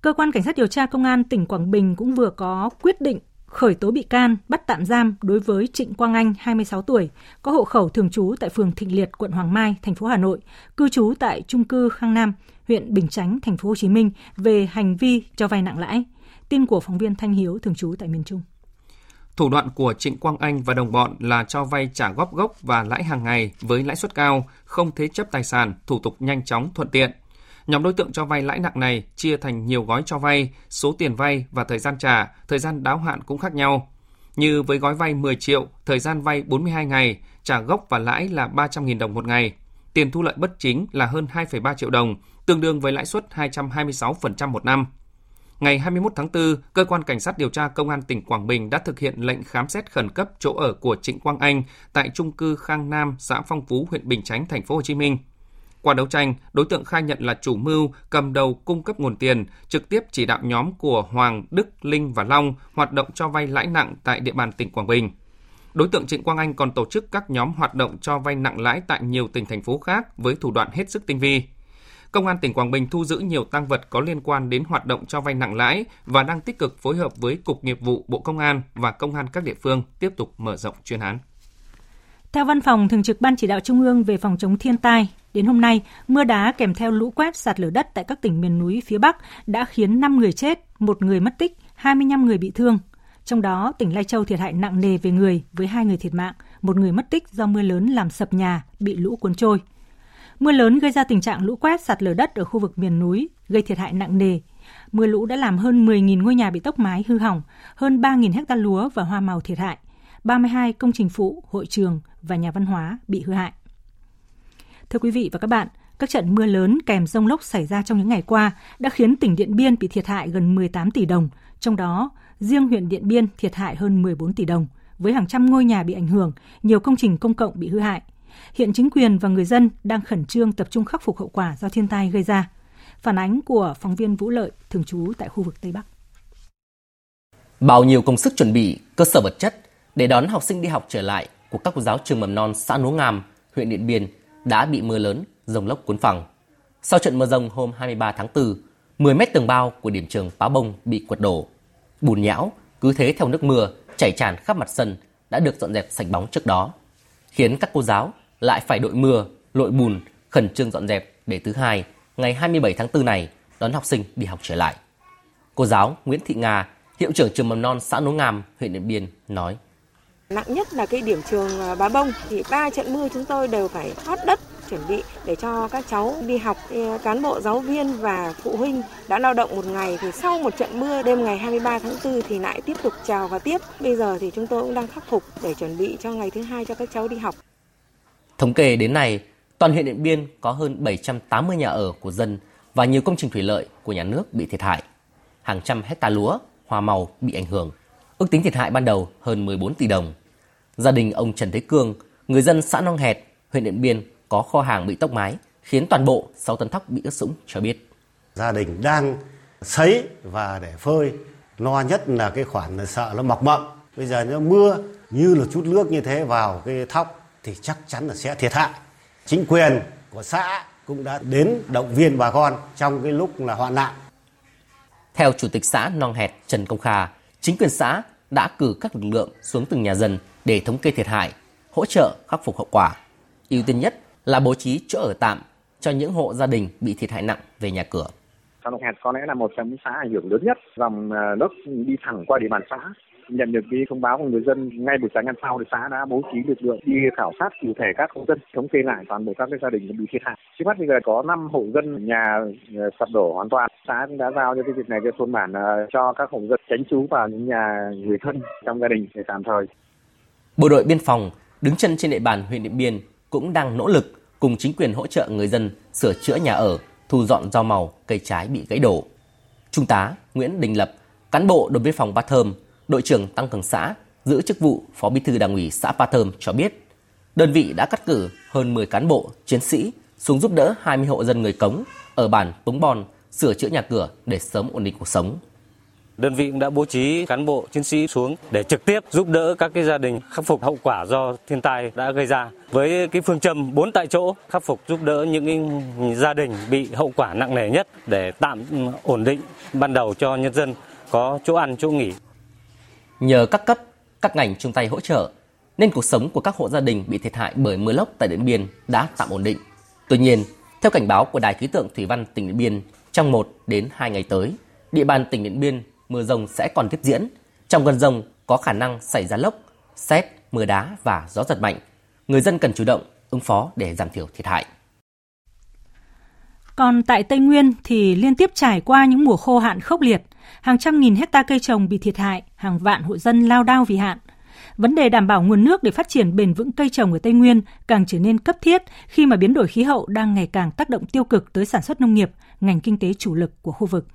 Speaker 1: Cơ quan Cảnh sát điều tra Công an tỉnh Quảng Bình cũng vừa có quyết định khởi tố bị can, bắt tạm giam đối với Trịnh Quang Anh, 26 tuổi, có hộ khẩu thường trú tại phường Thịnh Liệt, quận Hoàng Mai, thành phố Hà Nội, cư trú tại trung cư Khang Nam, huyện Bình Chánh, thành phố Hồ Chí Minh về hành vi cho vay nặng lãi. Tin của phóng viên Thanh Hiếu thường trú tại miền Trung.
Speaker 4: Thủ đoạn của Trịnh Quang Anh và đồng bọn là cho vay trả góp gốc và lãi hàng ngày với lãi suất cao, không thế chấp tài sản, thủ tục nhanh chóng thuận tiện. Nhóm đối tượng cho vay lãi nặng này chia thành nhiều gói cho vay, số tiền vay và thời gian trả, thời gian đáo hạn cũng khác nhau. Như với gói vay 10 triệu, thời gian vay 42 ngày, trả gốc và lãi là 300.000 đồng một ngày. Tiền thu lợi bất chính là hơn 2,3 triệu đồng, tương đương với lãi suất 226% một năm. Ngày 21 tháng 4, cơ quan cảnh sát điều tra công an tỉnh Quảng Bình đã thực hiện lệnh khám xét khẩn cấp chỗ ở của Trịnh Quang Anh tại trung cư Khang Nam, xã Phong Phú, huyện Bình Chánh, thành phố Hồ Chí Minh. Qua đấu tranh, đối tượng khai nhận là chủ mưu, cầm đầu cung cấp nguồn tiền, trực tiếp chỉ đạo nhóm của Hoàng, Đức, Linh và Long hoạt động cho vay lãi nặng tại địa bàn tỉnh Quảng Bình. Đối tượng Trịnh Quang Anh còn tổ chức các nhóm hoạt động cho vay nặng lãi tại nhiều tỉnh thành phố khác với thủ đoạn hết sức tinh vi. Công an tỉnh Quảng Bình thu giữ nhiều tăng vật có liên quan đến hoạt động cho vay nặng lãi và đang tích cực phối hợp với Cục Nghiệp vụ Bộ Công an và Công an các địa phương tiếp tục mở rộng chuyên án.
Speaker 1: Theo Văn phòng Thường trực Ban Chỉ đạo Trung ương về phòng chống thiên tai, đến hôm nay, mưa đá kèm theo lũ quét sạt lở đất tại các tỉnh miền núi phía Bắc đã khiến 5 người chết, một người mất tích, 25 người bị thương. Trong đó, tỉnh Lai Châu thiệt hại nặng nề về người với hai người thiệt mạng, một người mất tích do mưa lớn làm sập nhà, bị lũ cuốn trôi. Mưa lớn gây ra tình trạng lũ quét sạt lở đất ở khu vực miền núi, gây thiệt hại nặng nề. Mưa lũ đã làm hơn 10.000 ngôi nhà bị tốc mái hư hỏng, hơn 3.000 hecta lúa và hoa màu thiệt hại, 32 công trình phụ, hội trường và nhà văn hóa bị hư hại. Thưa quý vị và các bạn, các trận mưa lớn kèm rông lốc xảy ra trong những ngày qua đã khiến tỉnh Điện Biên bị thiệt hại gần 18 tỷ đồng, trong đó riêng huyện Điện Biên thiệt hại hơn 14 tỷ đồng, với hàng trăm ngôi nhà bị ảnh hưởng, nhiều công trình công cộng bị hư hại. Hiện chính quyền và người dân đang khẩn trương tập trung khắc phục hậu quả do thiên tai gây ra. Phản ánh của phóng viên Vũ Lợi, thường trú tại khu vực Tây Bắc.
Speaker 20: Bao nhiêu công sức chuẩn bị, cơ sở vật chất để đón học sinh đi học trở lại của các cô giáo trường mầm non xã Núa Ngàm, huyện Điện Biên đã bị mưa lớn, rông lốc cuốn phẳng. Sau trận mưa rông hôm 23 tháng 4, 10 mét tường bao của điểm trường Pá Bông bị quật đổ. Bùn nhão cứ thế theo nước mưa chảy tràn khắp mặt sân đã được dọn dẹp sạch bóng trước đó, khiến các cô giáo lại phải đội mưa, lội bùn, khẩn trương dọn dẹp để thứ hai, ngày 27 tháng 4 này đón học sinh đi học trở lại. Cô giáo Nguyễn Thị Nga, hiệu trưởng trường mầm non xã Núi Ngàm, huyện Điện Biên nói:
Speaker 21: Nặng nhất là cái điểm trường à, Bá Bông thì ba trận mưa chúng tôi đều phải thoát đất chuẩn bị để cho các cháu đi học. À, cán bộ giáo viên và phụ huynh đã lao động một ngày thì sau một trận mưa đêm ngày 23 tháng 4 thì lại tiếp tục chào và tiếp. Bây giờ thì chúng tôi cũng đang khắc phục để chuẩn bị cho ngày thứ hai cho các cháu đi học.
Speaker 20: Thống kê đến nay, toàn huyện Điện Biên có hơn 780 nhà ở của dân và nhiều công trình thủy lợi của nhà nước bị thiệt hại. Hàng trăm hecta lúa, hoa màu bị ảnh hưởng. Ước tính thiệt hại ban đầu hơn 14 tỷ đồng. Gia đình ông Trần Thế Cương, người dân xã Nong Hẹt, huyện Điện Biên có kho hàng bị tốc mái, khiến toàn bộ 6 tấn thóc bị ướt sũng cho biết.
Speaker 22: Gia đình đang sấy và để phơi, lo nhất là cái khoản là sợ nó mọc mậm. Bây giờ nó mưa như là chút nước như thế vào cái thóc thì chắc chắn là sẽ thiệt hại. Chính quyền của xã cũng đã đến động viên bà con trong cái lúc là hoạn nạn.
Speaker 20: Theo Chủ tịch xã Nong Hẹt Trần Công Kha, chính quyền xã đã cử các lực lượng xuống từng nhà dân để thống kê thiệt hại, hỗ trợ khắc phục hậu quả. Ưu tiên nhất là bố trí chỗ ở tạm cho những hộ gia đình bị thiệt hại nặng về nhà cửa.
Speaker 23: Xã Nong Hẹt có lẽ là một trong những xã ảnh hưởng lớn nhất. Dòng nước đi thẳng qua địa bàn xã nhận được cái thông báo của người dân ngay buổi sáng ngày sau thì xã đã bố trí lực lượng đi khảo sát cụ thể các hộ dân, thống kê lại toàn bộ các cái gia đình bị thiệt hại. Trước mắt bây giờ có 5 hộ dân nhà ờ, sập đổ hoàn toàn. Xã cũng đã giao cho cái việc này cho thôn bản ờ, cho các hộ dân tránh trú vào những nhà người thân trong gia đình để tạm thời.
Speaker 20: Bộ đội biên phòng đứng chân trên địa bàn huyện điện biên cũng đang nỗ lực cùng chính quyền hỗ trợ người dân sửa chữa nhà ở, thu dọn rau màu, cây trái bị gãy đổ. Trung tá nguyễn đình lập, cán bộ đồn biên phòng ba thơm đội trưởng tăng cường xã, giữ chức vụ Phó Bí thư Đảng ủy xã Pa Thơm cho biết, đơn vị đã cắt cử hơn 10 cán bộ, chiến sĩ xuống giúp đỡ 20 hộ dân người Cống ở bản Túng Bon sửa chữa nhà cửa để sớm ổn định cuộc sống.
Speaker 24: Đơn vị cũng đã bố trí cán bộ chiến sĩ xuống để trực tiếp giúp đỡ các cái gia đình khắc phục hậu quả do thiên tai đã gây ra. Với cái phương châm bốn tại chỗ khắc phục giúp đỡ những gia đình bị hậu quả nặng nề nhất để tạm ổn định ban đầu cho nhân dân có chỗ ăn chỗ nghỉ.
Speaker 20: Nhờ các cấp, các ngành chung tay hỗ trợ, nên cuộc sống của các hộ gia đình bị thiệt hại bởi mưa lốc tại Điện Biên đã tạm ổn định. Tuy nhiên, theo cảnh báo của Đài khí tượng thủy văn tỉnh Điện Biên, trong 1 đến 2 ngày tới, địa bàn tỉnh Điện Biên mưa rông sẽ còn tiếp diễn. Trong cơn rông có khả năng xảy ra lốc, xét, mưa đá và gió giật mạnh. Người dân cần chủ động ứng phó để giảm thiểu thiệt hại.
Speaker 1: Còn tại Tây Nguyên thì liên tiếp trải qua những mùa khô hạn khốc liệt, hàng trăm nghìn hecta cây trồng bị thiệt hại, hàng vạn hộ dân lao đao vì hạn. Vấn đề đảm bảo nguồn nước để phát triển bền vững cây trồng ở Tây Nguyên càng trở nên cấp thiết khi mà biến đổi khí hậu đang ngày càng tác động tiêu cực tới sản xuất nông nghiệp, ngành kinh tế chủ lực của khu vực.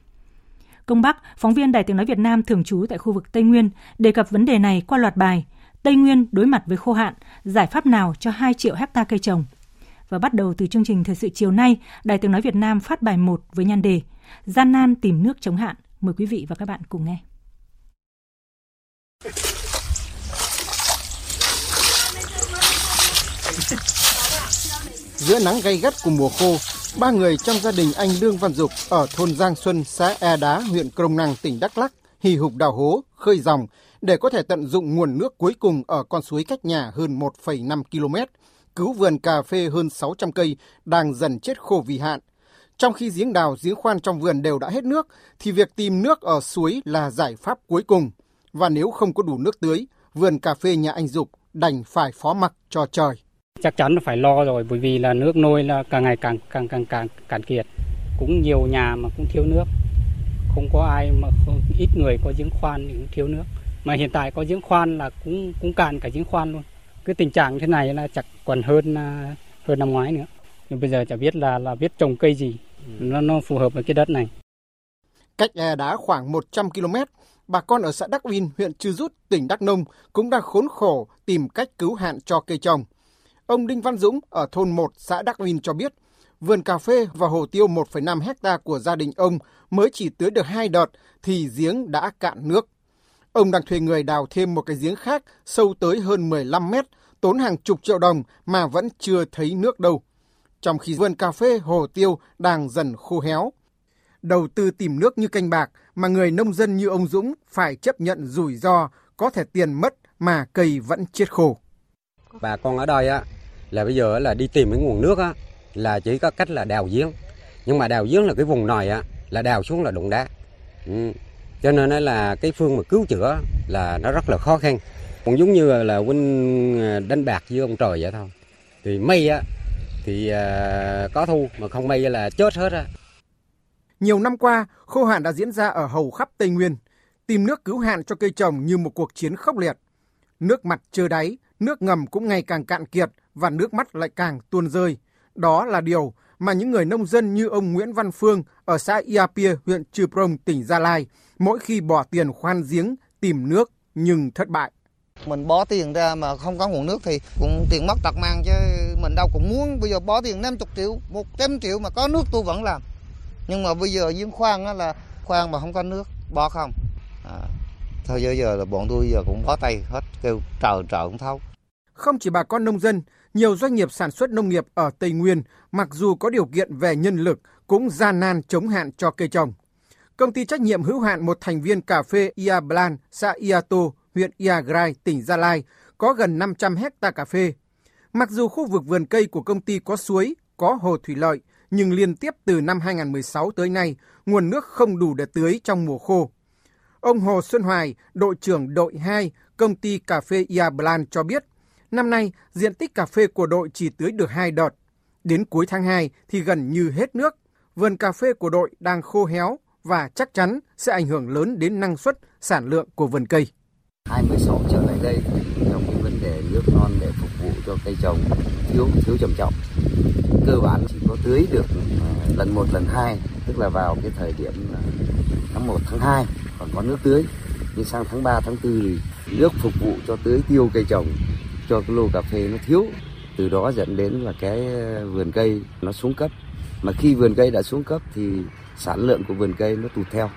Speaker 1: Công Bắc, phóng viên Đài Tiếng Nói Việt Nam thường trú tại khu vực Tây Nguyên, đề cập vấn đề này qua loạt bài Tây Nguyên đối mặt với khô hạn, giải pháp nào cho 2 triệu hecta cây trồng. Và bắt đầu từ chương trình Thời sự chiều nay, Đài Tiếng Nói Việt Nam phát bài 1 với nhan đề Gian nan tìm nước chống hạn, Mời quý vị và các bạn cùng nghe.
Speaker 25: Giữa nắng gay gắt của mùa khô, ba người trong gia đình anh Lương Văn Dục ở thôn Giang Xuân, xã E Đá, huyện Crong Năng, tỉnh Đắk Lắk hì hục đào hố, khơi dòng để có thể tận dụng nguồn nước cuối cùng ở con suối cách nhà hơn 1,5 km, cứu vườn cà phê hơn 600 cây đang dần chết khô vì hạn trong khi giếng đào, giếng khoan trong vườn đều đã hết nước, thì việc tìm nước ở suối là giải pháp cuối cùng. Và nếu không có đủ nước tưới, vườn cà phê nhà anh Dục đành phải phó mặc cho trời.
Speaker 26: Chắc chắn là phải lo rồi bởi vì là nước nôi là càng ngày càng càng càng càng cạn kiệt. Cũng nhiều nhà mà cũng thiếu nước. Không có ai mà không, ít người có giếng khoan thì cũng thiếu nước. Mà hiện tại có giếng khoan là cũng cũng cạn cả giếng khoan luôn. Cái tình trạng thế này là chắc còn hơn à, hơn năm ngoái nữa. Nhưng bây giờ chả biết là là biết trồng cây gì nó nó phù hợp với cái đất này.
Speaker 25: Cách e đá khoảng 100 km, bà con ở xã Đắc Uyên, huyện Chư Rút, tỉnh Đắk Nông cũng đang khốn khổ tìm cách cứu hạn cho cây trồng. Ông Đinh Văn Dũng ở thôn 1 xã Đắc Uyên cho biết, vườn cà phê và hồ tiêu 1,5 hecta của gia đình ông mới chỉ tưới được hai đợt thì giếng đã cạn nước. Ông đang thuê người đào thêm một cái giếng khác sâu tới hơn 15 mét, tốn hàng chục triệu đồng mà vẫn chưa thấy nước đâu trong khi vườn cà phê hồ tiêu đang dần khô héo. Đầu tư tìm nước như canh bạc mà người nông dân như ông Dũng phải chấp nhận rủi ro, có thể tiền mất mà cây vẫn chết khô.
Speaker 27: Bà con ở đây á là bây giờ là đi tìm cái nguồn nước á là chỉ có cách là đào giếng. Nhưng mà đào giếng là cái vùng này á là đào xuống là đụng đá. Ừ. Cho nên là cái phương mà cứu chữa là nó rất là khó khăn. Cũng giống như là huynh à, đánh bạc với ông trời vậy thôi. Thì mây á thì à, có thu mà không may là chết hết á.
Speaker 25: Nhiều năm qua, khô hạn đã diễn ra ở hầu khắp Tây Nguyên. Tìm nước cứu hạn cho cây trồng như một cuộc chiến khốc liệt. Nước mặt chưa đáy, nước ngầm cũng ngày càng cạn kiệt và nước mắt lại càng tuôn rơi. Đó là điều mà những người nông dân như ông Nguyễn Văn Phương ở xã Iapia, huyện Trư Prong, tỉnh Gia Lai, mỗi khi bỏ tiền khoan giếng tìm nước nhưng thất bại.
Speaker 28: Mình bỏ tiền ra mà không có nguồn nước thì cũng tiền mất tật mang chứ mình đâu cũng muốn bây giờ bỏ tiền 50 triệu, 100 triệu mà có nước tôi vẫn làm. Nhưng mà bây giờ giếng khoan á là khoan mà không có nước, bỏ không. À, thôi giờ giờ là bọn tôi giờ cũng bó tay hết, kêu trời trời cũng thấu.
Speaker 25: Không chỉ bà con nông dân, nhiều doanh nghiệp sản xuất nông nghiệp ở Tây Nguyên mặc dù có điều kiện về nhân lực cũng gian nan chống hạn cho cây trồng. Công ty trách nhiệm hữu hạn một thành viên cà phê Ia Blan, xã Iato, huyện Iagrai, tỉnh Gia Lai có gần 500 hecta cà phê. Mặc dù khu vực vườn cây của công ty có suối, có hồ thủy lợi, nhưng liên tiếp từ năm 2016 tới nay, nguồn nước không đủ để tưới trong mùa khô. Ông Hồ Xuân Hoài, đội trưởng đội 2, công ty cà phê Ia Blan cho biết, năm nay diện tích cà phê của đội chỉ tưới được hai đợt. Đến cuối tháng 2 thì gần như hết nước. Vườn cà phê của đội đang khô héo và chắc chắn sẽ ảnh hưởng lớn đến năng suất, sản lượng của vườn cây.
Speaker 29: 26 trở lại đây trong cái vấn đề nước non để phục vụ cho cây trồng thiếu thiếu trầm trọng. Cơ bản chỉ có tưới được à, lần một, lần hai, tức là vào cái thời điểm à, tháng 1 tháng 2 còn có nước tưới. Nhưng sang tháng 3 tháng 4 thì nước phục vụ cho tưới tiêu cây trồng, cho cái lô cà phê nó thiếu. Từ đó dẫn đến là cái à, vườn cây nó xuống cấp. Mà khi vườn cây đã xuống cấp thì sản lượng của vườn cây nó tụt theo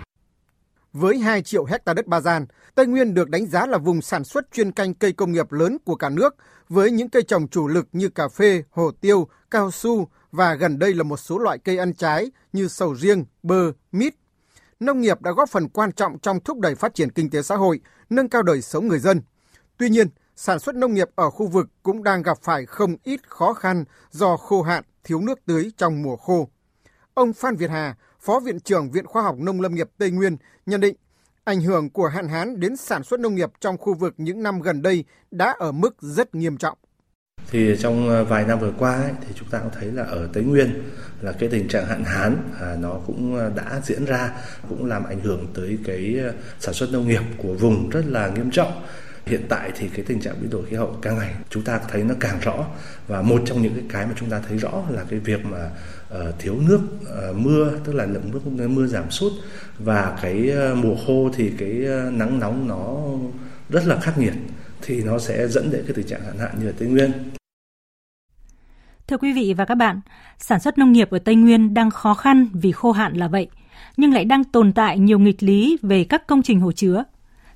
Speaker 25: với 2 triệu hecta đất Ba Gian, Tây Nguyên được đánh giá là vùng sản xuất chuyên canh cây công nghiệp lớn của cả nước, với những cây trồng chủ lực như cà phê, hồ tiêu, cao su và gần đây là một số loại cây ăn trái như sầu riêng, bơ, mít. Nông nghiệp đã góp phần quan trọng trong thúc đẩy phát triển kinh tế xã hội, nâng cao đời sống người dân. Tuy nhiên, sản xuất nông nghiệp ở khu vực cũng đang gặp phải không ít khó khăn do khô hạn, thiếu nước tưới trong mùa khô. Ông Phan Việt Hà, Phó Viện trưởng Viện Khoa học Nông lâm nghiệp Tây Nguyên nhận định ảnh hưởng của hạn hán đến sản xuất nông nghiệp trong khu vực những năm gần đây đã ở mức rất nghiêm trọng.
Speaker 30: Thì trong à, vài năm vừa qua ấy, thì chúng ta cũng thấy là ở Tây Nguyên là cái tình trạng hạn hán à, nó cũng à, đã diễn ra cũng làm ảnh hưởng tới cái à, sản xuất nông nghiệp của vùng rất là nghiêm trọng hiện tại thì cái tình trạng biến đổi khí hậu càng ngày chúng ta thấy nó càng rõ và một trong những cái cái mà chúng ta thấy rõ là cái việc mà Ờ, thiếu nước ờ, mưa tức là lượng nước mưa giảm sút và cái ờ, mùa khô thì cái nắng nóng nó rất là khắc nghiệt thì nó sẽ dẫn đến cái tình trạng hạn hạn như ở Tây Nguyên.
Speaker 1: Thưa quý vị và các bạn, sản xuất nông nghiệp ở Tây Nguyên đang khó khăn vì khô hạn là vậy, nhưng lại đang tồn tại nhiều nghịch lý về các công trình hồ chứa.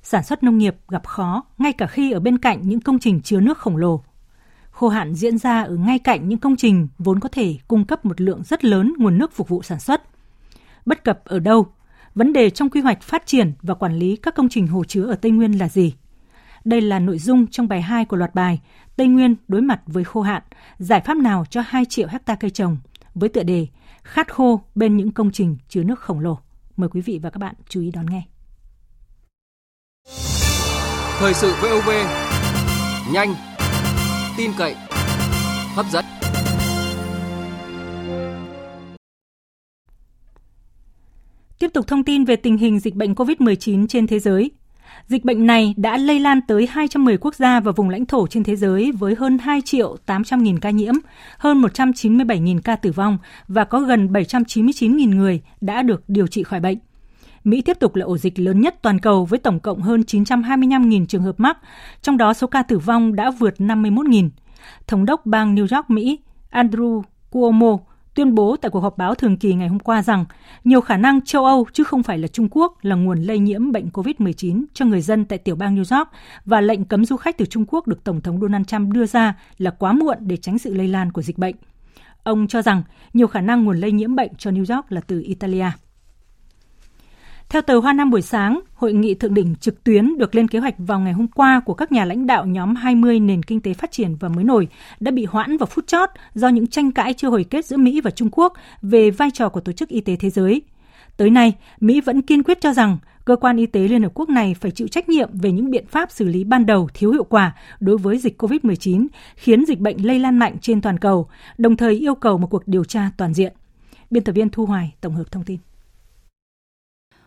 Speaker 1: Sản xuất nông nghiệp gặp khó ngay cả khi ở bên cạnh những công trình chứa nước khổng lồ. Khô hạn diễn ra ở ngay cạnh những công trình vốn có thể cung cấp một lượng rất lớn nguồn nước phục vụ sản xuất. Bất cập ở đâu? Vấn đề trong quy hoạch phát triển và quản lý các công trình hồ chứa ở Tây Nguyên là gì? Đây là nội dung trong bài 2 của loạt bài Tây Nguyên đối mặt với khô hạn, giải pháp nào cho 2 triệu hecta cây trồng với tựa đề Khát khô bên những công trình chứa nước khổng lồ. Mời quý vị và các bạn chú ý đón nghe.
Speaker 14: Thời sự VOV nhanh, tin cậy, hấp dẫn.
Speaker 1: Tiếp tục thông tin về tình hình dịch bệnh COVID-19 trên thế giới. Dịch bệnh này đã lây lan tới 210 quốc gia và vùng lãnh thổ trên thế giới với hơn 2 triệu 800 nghìn ca nhiễm, hơn 197 nghìn ca tử vong và có gần 799 nghìn người đã được điều trị khỏi bệnh. Mỹ tiếp tục là ổ dịch lớn nhất toàn cầu với tổng cộng hơn 925.000 trường hợp mắc, trong đó số ca tử vong đã vượt 51.000. Thống đốc bang New York, Mỹ, Andrew Cuomo tuyên bố tại cuộc họp báo thường kỳ ngày hôm qua rằng nhiều khả năng châu Âu chứ không phải là Trung Quốc là nguồn lây nhiễm bệnh COVID-19 cho người dân tại tiểu bang New York và lệnh cấm du khách từ Trung Quốc được Tổng thống Donald Trump đưa ra là quá muộn để tránh sự lây lan của dịch bệnh. Ông cho rằng nhiều khả năng nguồn lây nhiễm bệnh cho New York là từ Italia. Theo tờ Hoa Nam buổi sáng, hội nghị thượng đỉnh trực tuyến được lên kế hoạch vào ngày hôm qua của các nhà lãnh đạo nhóm 20 nền kinh tế phát triển và mới nổi đã bị hoãn vào phút chót do những tranh cãi chưa hồi kết giữa Mỹ và Trung Quốc về vai trò của Tổ chức Y tế Thế giới. Tới nay, Mỹ vẫn kiên quyết cho rằng cơ quan y tế Liên Hợp Quốc này phải chịu trách nhiệm về những biện pháp xử lý ban đầu thiếu hiệu quả đối với dịch COVID-19, khiến dịch bệnh lây lan mạnh trên toàn cầu, đồng thời yêu cầu một cuộc điều tra toàn diện. Biên tập viên Thu Hoài tổng hợp thông tin.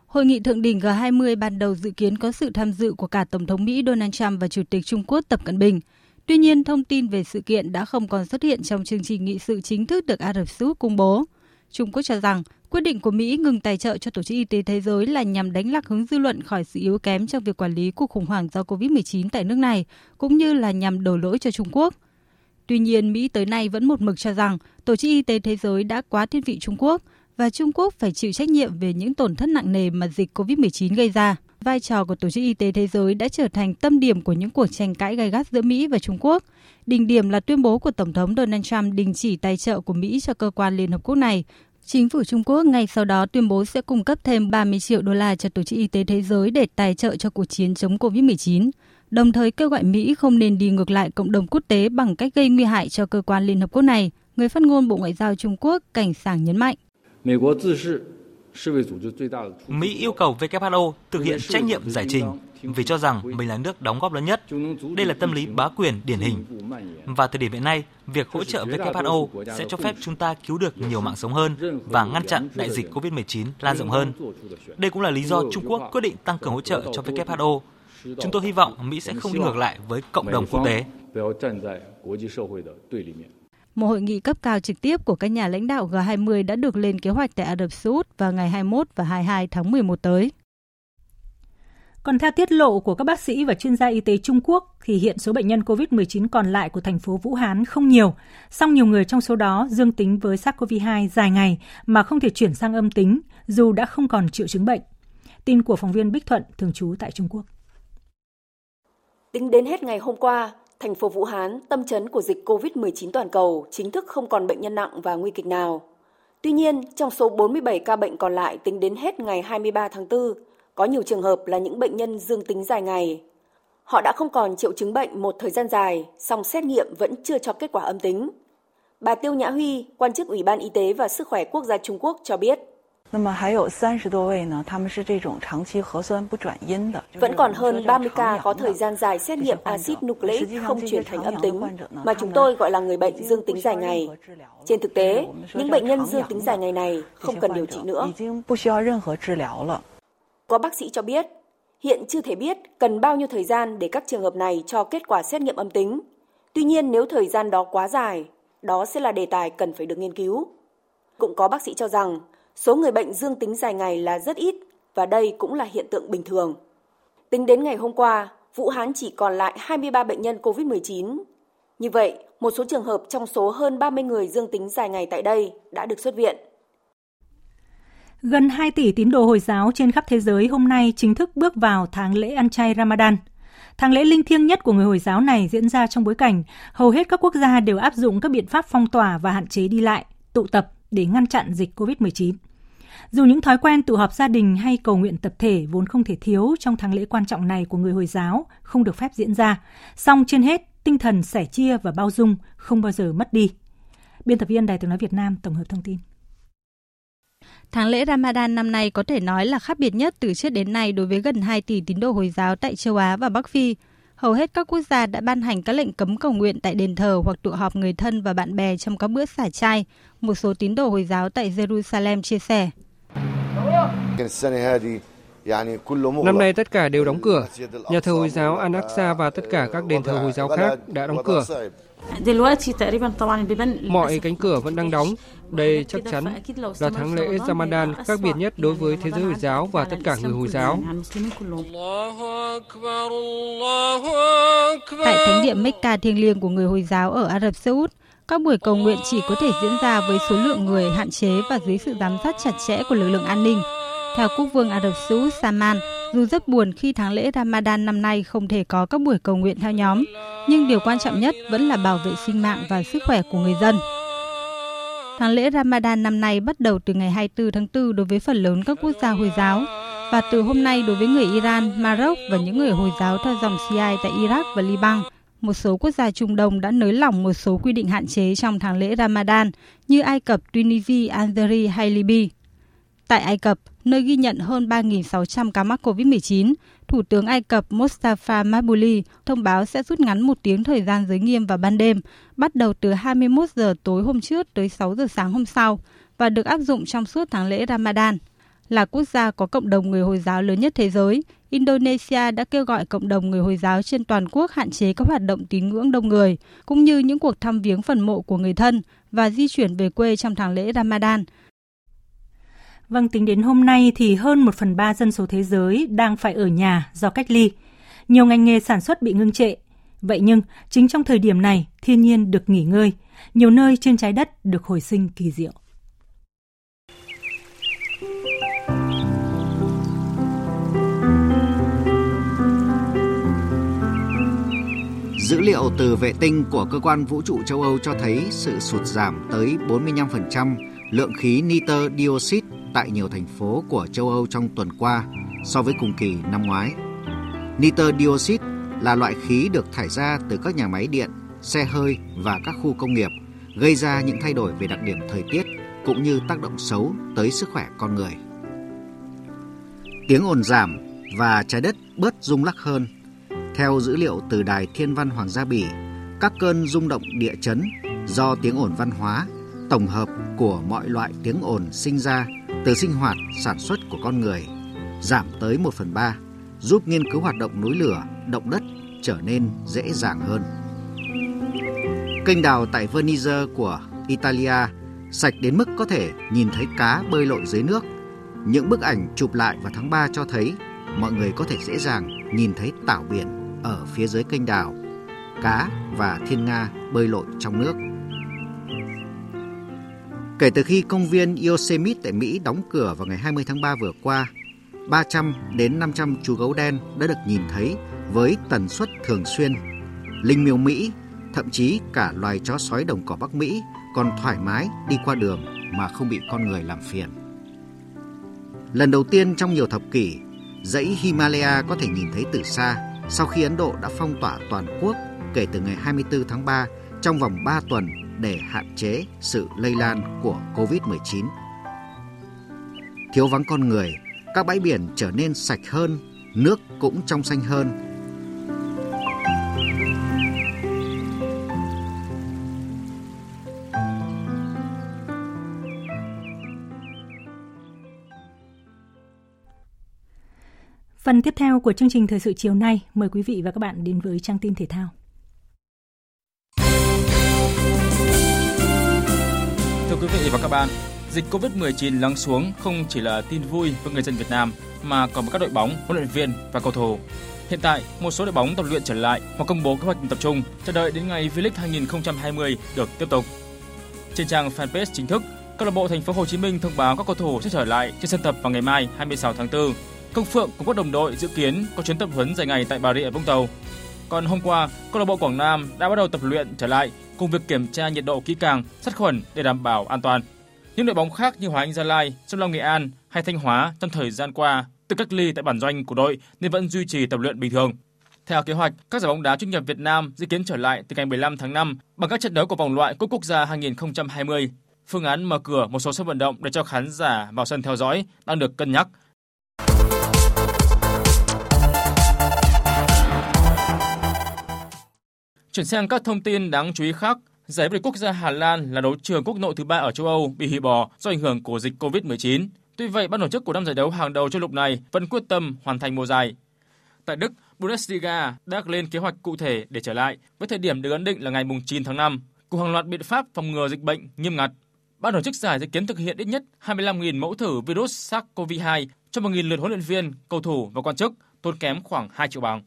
Speaker 31: Hội nghị thượng đỉnh G20 ban đầu dự kiến có sự tham dự của cả Tổng thống Mỹ Donald Trump và Chủ tịch Trung Quốc Tập Cận Bình. Tuy nhiên, thông tin về sự kiện đã không còn xuất hiện trong chương trình nghị sự chính thức được Ả Rập Xê Út công bố. Trung Quốc cho rằng quyết định của Mỹ ngừng tài trợ cho Tổ chức Y tế Thế giới là nhằm đánh lạc hướng dư luận khỏi sự yếu kém trong việc quản lý cuộc khủng hoảng do COVID-19 tại nước này, cũng như là nhằm đổ lỗi cho Trung Quốc. Tuy nhiên, Mỹ tới nay vẫn một mực cho rằng Tổ chức Y tế Thế giới đã quá thiên vị Trung Quốc – và Trung Quốc phải chịu trách nhiệm về những tổn thất nặng nề mà dịch COVID-19 gây ra. vai trò của Tổ chức Y tế Thế giới đã trở thành tâm điểm của những cuộc tranh cãi gay gắt giữa Mỹ và Trung Quốc. Đỉnh điểm là tuyên bố của Tổng thống Donald Trump đình chỉ tài trợ của Mỹ cho cơ quan Liên Hợp Quốc này. Chính phủ Trung Quốc ngay sau đó tuyên bố sẽ cung cấp thêm 30 triệu đô la cho Tổ chức Y tế Thế giới để tài trợ cho cuộc chiến chống COVID-19 đồng thời kêu gọi Mỹ không nên đi ngược lại cộng đồng quốc tế bằng cách gây nguy hại cho cơ quan Liên Hợp Quốc này, người phát ngôn Bộ Ngoại giao Trung Quốc Cảnh Sảng nhấn mạnh.
Speaker 32: Mỹ yêu cầu WHO thực hiện trách nhiệm giải trình vì cho rằng mình là nước đóng góp lớn nhất. Đây là tâm lý bá quyền điển hình. Và thời điểm hiện nay, việc hỗ trợ WHO sẽ cho phép chúng ta cứu được nhiều mạng sống hơn và ngăn chặn đại dịch COVID-19 lan rộng hơn. Đây cũng là lý do Trung Quốc quyết định tăng cường hỗ trợ cho WHO Chúng tôi hy vọng Mỹ sẽ không đi ngược lại với cộng đồng quốc tế.
Speaker 31: Một hội nghị cấp cao trực tiếp của các nhà lãnh đạo G20 đã được lên kế hoạch tại Ả Rập Xê Út vào ngày 21 và 22 tháng 11 tới.
Speaker 1: Còn theo tiết lộ của các bác sĩ và chuyên gia y tế Trung Quốc thì hiện số bệnh nhân COVID-19 còn lại của thành phố Vũ Hán không nhiều, song nhiều người trong số đó dương tính với SARS-CoV-2 dài ngày mà không thể chuyển sang âm tính dù đã không còn triệu chứng bệnh. Tin của phóng viên Bích Thuận thường trú tại Trung Quốc.
Speaker 33: Tính đến hết ngày hôm qua, thành phố Vũ Hán, tâm chấn của dịch COVID-19 toàn cầu, chính thức không còn bệnh nhân nặng và nguy kịch nào. Tuy nhiên, trong số 47 ca bệnh còn lại tính đến hết ngày 23 tháng 4, có nhiều trường hợp là những bệnh nhân dương tính dài ngày. Họ đã không còn triệu chứng bệnh một thời gian dài, song xét nghiệm vẫn chưa cho kết quả âm tính. Bà Tiêu Nhã Huy, quan chức Ủy ban Y tế và Sức khỏe Quốc gia Trung Quốc cho biết,
Speaker 34: 那么还有三十多位呢，他们是这种长期核酸不转阴的。
Speaker 33: Vẫn còn hơn 30 ca có thời gian dài xét nghiệm axit nucleic không chuyển thành âm tính, mà chúng tôi gọi là người bệnh dương tính dài ngày. Trên thực tế, những bệnh nhân dương tính dài ngày này không cần điều trị nữa. Có bác sĩ cho biết, hiện chưa thể biết cần bao nhiêu thời gian để các trường hợp này cho kết quả xét nghiệm âm tính. Tuy nhiên nếu thời gian đó quá dài, đó sẽ là đề tài cần phải được nghiên cứu. Cũng có bác sĩ cho rằng số người bệnh dương tính dài ngày là rất ít và đây cũng là hiện tượng bình thường. Tính đến ngày hôm qua, Vũ Hán chỉ còn lại 23 bệnh nhân COVID-19. Như vậy, một số trường hợp trong số hơn 30 người dương tính dài ngày tại đây đã được xuất viện.
Speaker 1: Gần 2 tỷ tín đồ Hồi giáo trên khắp thế giới hôm nay chính thức bước vào tháng lễ ăn chay Ramadan. Tháng lễ linh thiêng nhất của người Hồi giáo này diễn ra trong bối cảnh hầu hết các quốc gia đều áp dụng các biện pháp phong tỏa và hạn chế đi lại, tụ tập để ngăn chặn dịch COVID-19. Dù những thói quen tụ họp gia đình hay cầu nguyện tập thể vốn không thể thiếu trong tháng lễ quan trọng này của người Hồi giáo không được phép diễn ra, song trên hết tinh thần sẻ chia và bao dung không bao giờ mất đi. Biên tập viên Đài tiếng nói Việt Nam tổng hợp thông tin.
Speaker 31: Tháng lễ Ramadan năm nay có thể nói là khác biệt nhất từ trước đến nay đối với gần 2 tỷ tín đồ Hồi giáo tại châu Á và Bắc Phi. Hầu hết các quốc gia đã ban hành các lệnh cấm cầu nguyện tại đền thờ hoặc tụ họp người thân và bạn bè trong các bữa xả chay, một số tín đồ Hồi giáo tại Jerusalem chia sẻ.
Speaker 35: Năm nay tất cả đều đóng cửa. Nhà thờ Hồi giáo Al-Aqsa và tất cả các đền thờ Hồi giáo khác đã đóng cửa. Mọi cánh cửa vẫn đang đóng. Đây chắc chắn là tháng lễ Ramadan khác biệt nhất đối với thế giới Hồi giáo và tất cả người Hồi giáo.
Speaker 31: Tại thánh địa Mecca thiêng liêng của người Hồi giáo ở Ả Rập Xê Út, các buổi cầu nguyện chỉ có thể diễn ra với số lượng người hạn chế và dưới sự giám sát chặt chẽ của lực lượng an ninh. Theo quốc vương Ả Rập Xê Út Salman, dù rất buồn khi tháng lễ Ramadan năm nay không thể có các buổi cầu nguyện theo nhóm, nhưng điều quan trọng nhất vẫn là bảo vệ sinh mạng và sức khỏe của người dân. Tháng lễ Ramadan năm nay bắt đầu từ ngày 24 tháng 4 đối với phần lớn các quốc gia Hồi giáo và từ hôm nay đối với người Iran, Maroc và những người Hồi giáo theo dòng Shia tại Iraq và Liban. Một số quốc gia Trung Đông đã nới lỏng một số quy định hạn chế trong tháng lễ Ramadan như Ai Cập, Tunisia, Algeria hay Libya. Tại Ai Cập, nơi ghi nhận hơn 3.600 ca mắc COVID-19, Thủ tướng Ai Cập Mustafa Mabouli thông báo sẽ rút ngắn một tiếng thời gian giới nghiêm vào ban đêm, bắt đầu từ 21 giờ tối hôm trước tới 6 giờ sáng hôm sau và được áp dụng trong suốt tháng lễ Ramadan. Là quốc gia có cộng đồng người Hồi giáo lớn nhất thế giới, Indonesia đã kêu gọi cộng đồng người Hồi giáo trên toàn quốc hạn chế các hoạt động tín ngưỡng đông người, cũng như những cuộc thăm viếng phần mộ của người thân và di chuyển về quê trong tháng lễ Ramadan.
Speaker 1: Vâng, tính đến hôm nay thì hơn 1 phần 3 dân số thế giới đang phải ở nhà do cách ly. Nhiều ngành nghề sản xuất bị ngưng trệ. Vậy nhưng, chính trong thời điểm này, thiên nhiên được nghỉ ngơi. Nhiều nơi trên trái đất được hồi sinh kỳ diệu.
Speaker 36: Dữ liệu từ vệ tinh của cơ quan vũ trụ châu Âu cho thấy sự sụt giảm tới 45% lượng khí nitơ dioxide tại nhiều thành phố của châu Âu trong tuần qua so với cùng kỳ năm ngoái. Nitơ dioxide là loại khí được thải ra từ các nhà máy điện, xe hơi và các khu công nghiệp, gây ra những thay đổi về đặc điểm thời tiết cũng như tác động xấu tới sức khỏe con người. Tiếng ồn giảm và trái đất bớt rung lắc hơn. Theo dữ liệu từ Đài Thiên văn Hoàng gia Bỉ, các cơn rung động địa chấn do tiếng ồn văn hóa, tổng hợp của mọi loại tiếng ồn sinh ra từ sinh hoạt sản xuất của con người giảm tới 1 phần 3, giúp nghiên cứu hoạt động núi lửa, động đất trở nên dễ dàng hơn. Kênh đào tại Venice của Italia sạch đến mức có thể nhìn thấy cá bơi lội dưới nước. Những bức ảnh chụp lại vào tháng 3 cho thấy mọi người có thể dễ dàng nhìn thấy tảo biển ở phía dưới kênh đào, cá và thiên nga bơi lội trong nước. Kể từ khi công viên Yosemite tại Mỹ đóng cửa vào ngày 20 tháng 3 vừa qua, 300 đến 500 chú gấu đen đã được nhìn thấy với tần suất thường xuyên. Linh miêu Mỹ, thậm chí cả loài chó sói đồng cỏ Bắc Mỹ còn thoải mái đi qua đường mà không bị con người làm phiền. Lần đầu tiên trong nhiều thập kỷ, dãy Himalaya có thể nhìn thấy từ xa sau khi Ấn Độ đã phong tỏa toàn quốc kể từ ngày 24 tháng 3 trong vòng 3 tuần để hạn chế sự lây lan của COVID-19. Thiếu vắng con người, các bãi biển trở nên sạch hơn, nước cũng trong xanh hơn.
Speaker 1: Phần tiếp theo của chương trình thời sự chiều nay, mời quý vị và các bạn đến với trang tin thể thao.
Speaker 37: Quý vị và các bạn, dịch Covid-19 lắng xuống không chỉ là tin vui với người dân Việt Nam mà còn với các đội bóng, huấn luyện viên và cầu thủ. Hiện tại, một số đội bóng tập luyện trở lại hoặc công bố kế hoạch tập trung chờ đợi đến ngày V-League 2020 được tiếp tục. Trên trang fanpage chính thức, câu lạc bộ Thành phố Hồ Chí Minh thông báo các cầu thủ sẽ trở lại trên sân tập vào ngày mai 26 tháng 4. Công Phượng cùng các đồng đội dự kiến có chuyến tập huấn dài ngày tại Bà Rịa Vũng Tàu. Còn hôm qua, câu lạc bộ Quảng Nam đã bắt đầu tập luyện trở lại cùng việc kiểm tra nhiệt độ kỹ càng, sát khuẩn để đảm bảo an toàn. Những đội bóng khác như Hòa Anh Gia Lai, Sông Long Nghệ An hay Thanh Hóa trong thời gian qua tự cách ly tại bản doanh của đội nên vẫn duy trì tập luyện bình thường. Theo kế hoạch, các giải bóng đá chuyên nghiệp Việt Nam dự kiến trở lại từ ngày 15 tháng 5 bằng các trận đấu của vòng loại cúp quốc gia 2020. Phương án mở cửa một số sân vận động để cho khán giả vào sân theo dõi đang được cân nhắc Chuyển sang các thông tin đáng chú ý khác, giải vô địch quốc gia Hà Lan là đấu trường quốc nội thứ ba ở châu Âu bị hủy bỏ do ảnh hưởng của dịch Covid-19. Tuy vậy, ban tổ chức của năm giải đấu hàng đầu châu lục này vẫn quyết tâm hoàn thành mùa giải. Tại Đức, Bundesliga đã lên kế hoạch cụ thể để trở lại với thời điểm được ấn định là ngày 9 tháng 5, cùng hàng loạt biện pháp phòng ngừa dịch bệnh nghiêm ngặt. Ban tổ chức giải dự kiến thực hiện ít nhất 25.000 mẫu thử virus SARS-CoV-2 cho 1.000 lượt huấn luyện viên, cầu thủ và quan chức, tốn kém khoảng 2 triệu bảng.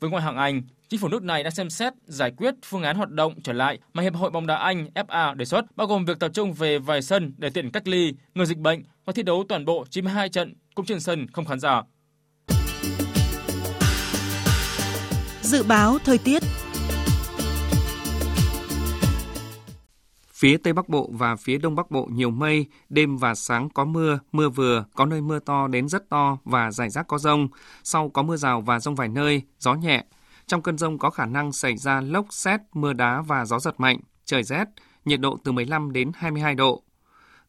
Speaker 37: Với ngoại hạng Anh, chính phủ nước này đã xem xét giải quyết phương án hoạt động trở lại mà Hiệp hội bóng đá Anh FA đề xuất, bao gồm việc tập trung về vài sân để tiện cách ly, ngừa dịch bệnh và thi đấu toàn bộ 92 trận cũng trên sân không khán giả.
Speaker 38: Dự báo thời tiết
Speaker 4: Phía Tây Bắc Bộ và phía Đông Bắc Bộ nhiều mây, đêm và sáng có mưa, mưa vừa, có nơi mưa to đến rất to và rải rác có rông. Sau có mưa rào và rông vài nơi, gió nhẹ. Trong cơn rông có khả năng xảy ra lốc xét, mưa đá và gió giật mạnh, trời rét, nhiệt độ từ 15 đến 22 độ.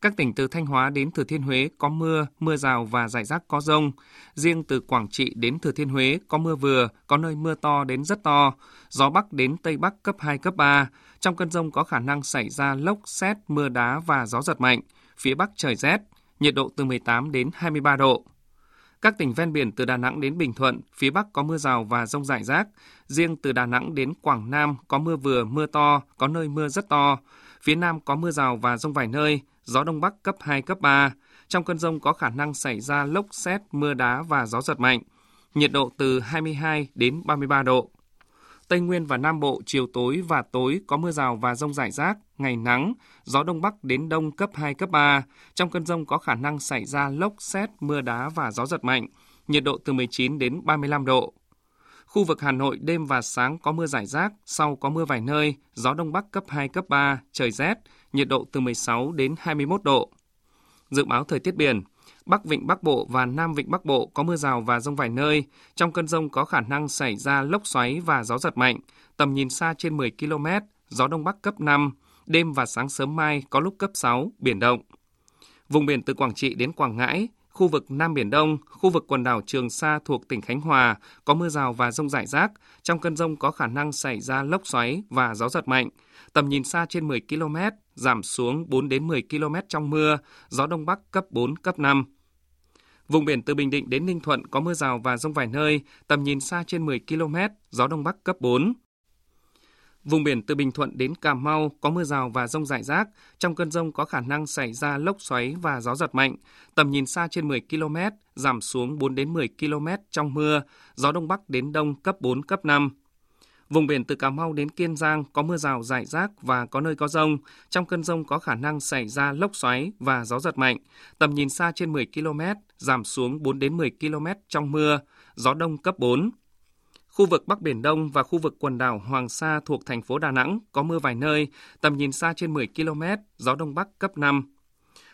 Speaker 4: Các tỉnh từ Thanh Hóa đến Thừa Thiên Huế có mưa, mưa rào và rải rác có rông. Riêng từ Quảng Trị đến Thừa Thiên Huế có mưa vừa, có nơi mưa to đến rất to. Gió Bắc đến Tây Bắc cấp 2, cấp 3. Trong cơn rông có khả năng xảy ra lốc, xét, mưa đá và gió giật mạnh. Phía Bắc trời rét, nhiệt độ từ 18 đến 23 độ. Các tỉnh ven biển từ Đà Nẵng đến Bình Thuận, phía Bắc có mưa rào và rông rải rác. Riêng từ Đà Nẵng đến Quảng Nam có mưa vừa, mưa to, có nơi mưa rất to. Phía Nam có mưa rào và rông vài nơi, gió Đông Bắc cấp 2, cấp 3. Trong cơn rông có khả năng xảy ra lốc xét, mưa đá và gió giật mạnh. Nhiệt độ từ 22 đến 33 độ. Tây Nguyên và Nam Bộ chiều tối và tối có mưa rào và rông rải rác, ngày nắng, gió Đông Bắc đến Đông cấp 2, cấp 3. Trong cơn rông có khả năng xảy ra lốc, xét, mưa đá và gió giật mạnh, nhiệt độ từ 19 đến 35 độ. Khu vực Hà Nội đêm và sáng có mưa rải rác, sau có mưa vài nơi, gió đông bắc cấp 2, cấp 3, trời rét, nhiệt độ từ 16 đến 21 độ. Dự báo thời tiết biển, Bắc Vịnh Bắc Bộ và Nam Vịnh Bắc Bộ có mưa rào và rông vài nơi. Trong cơn rông có khả năng xảy ra lốc xoáy và gió giật mạnh, tầm nhìn xa trên 10 km, gió Đông Bắc cấp 5, đêm và sáng sớm mai có lúc cấp 6, biển động. Vùng biển từ Quảng Trị đến Quảng Ngãi, khu vực Nam Biển Đông, khu vực quần đảo Trường Sa thuộc tỉnh Khánh Hòa có mưa rào và rông rải rác. Trong cơn rông có khả năng xảy ra lốc xoáy và gió giật mạnh. Tầm nhìn xa trên 10 km, giảm xuống 4 đến 10 km trong mưa, gió Đông Bắc cấp 4, cấp 5. Vùng biển từ Bình Định đến Ninh Thuận có mưa rào và rông vài nơi, tầm nhìn xa trên 10 km, gió Đông Bắc cấp 4. Vùng biển từ Bình Thuận đến Cà Mau có mưa rào và rông rải rác. Trong cơn rông có khả năng xảy ra lốc xoáy và gió giật mạnh. Tầm nhìn xa trên 10 km, giảm xuống 4 đến 10 km trong mưa. Gió Đông Bắc đến Đông cấp 4, cấp 5. Vùng biển từ Cà Mau đến Kiên Giang có mưa rào rải rác và có nơi có rông. Trong cơn rông có khả năng xảy ra lốc xoáy và gió giật mạnh. Tầm nhìn xa trên 10 km, giảm xuống 4 đến 10 km trong mưa. Gió đông cấp 4. Khu vực Bắc Biển Đông và khu vực quần đảo Hoàng Sa thuộc thành phố Đà Nẵng có mưa vài nơi, tầm nhìn xa trên 10 km, gió Đông Bắc cấp 5.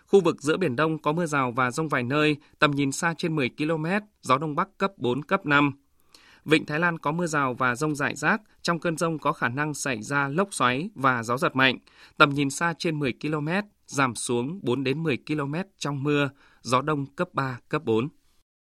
Speaker 4: Khu vực giữa Biển Đông có mưa rào và rông vài nơi, tầm nhìn xa trên 10 km, gió Đông Bắc cấp 4, cấp 5. Vịnh Thái Lan có mưa rào và rông rải rác, trong cơn rông có khả năng xảy ra lốc xoáy và gió giật mạnh, tầm nhìn xa trên 10 km, giảm xuống 4 đến 10 km trong mưa, gió đông cấp 3, cấp 4.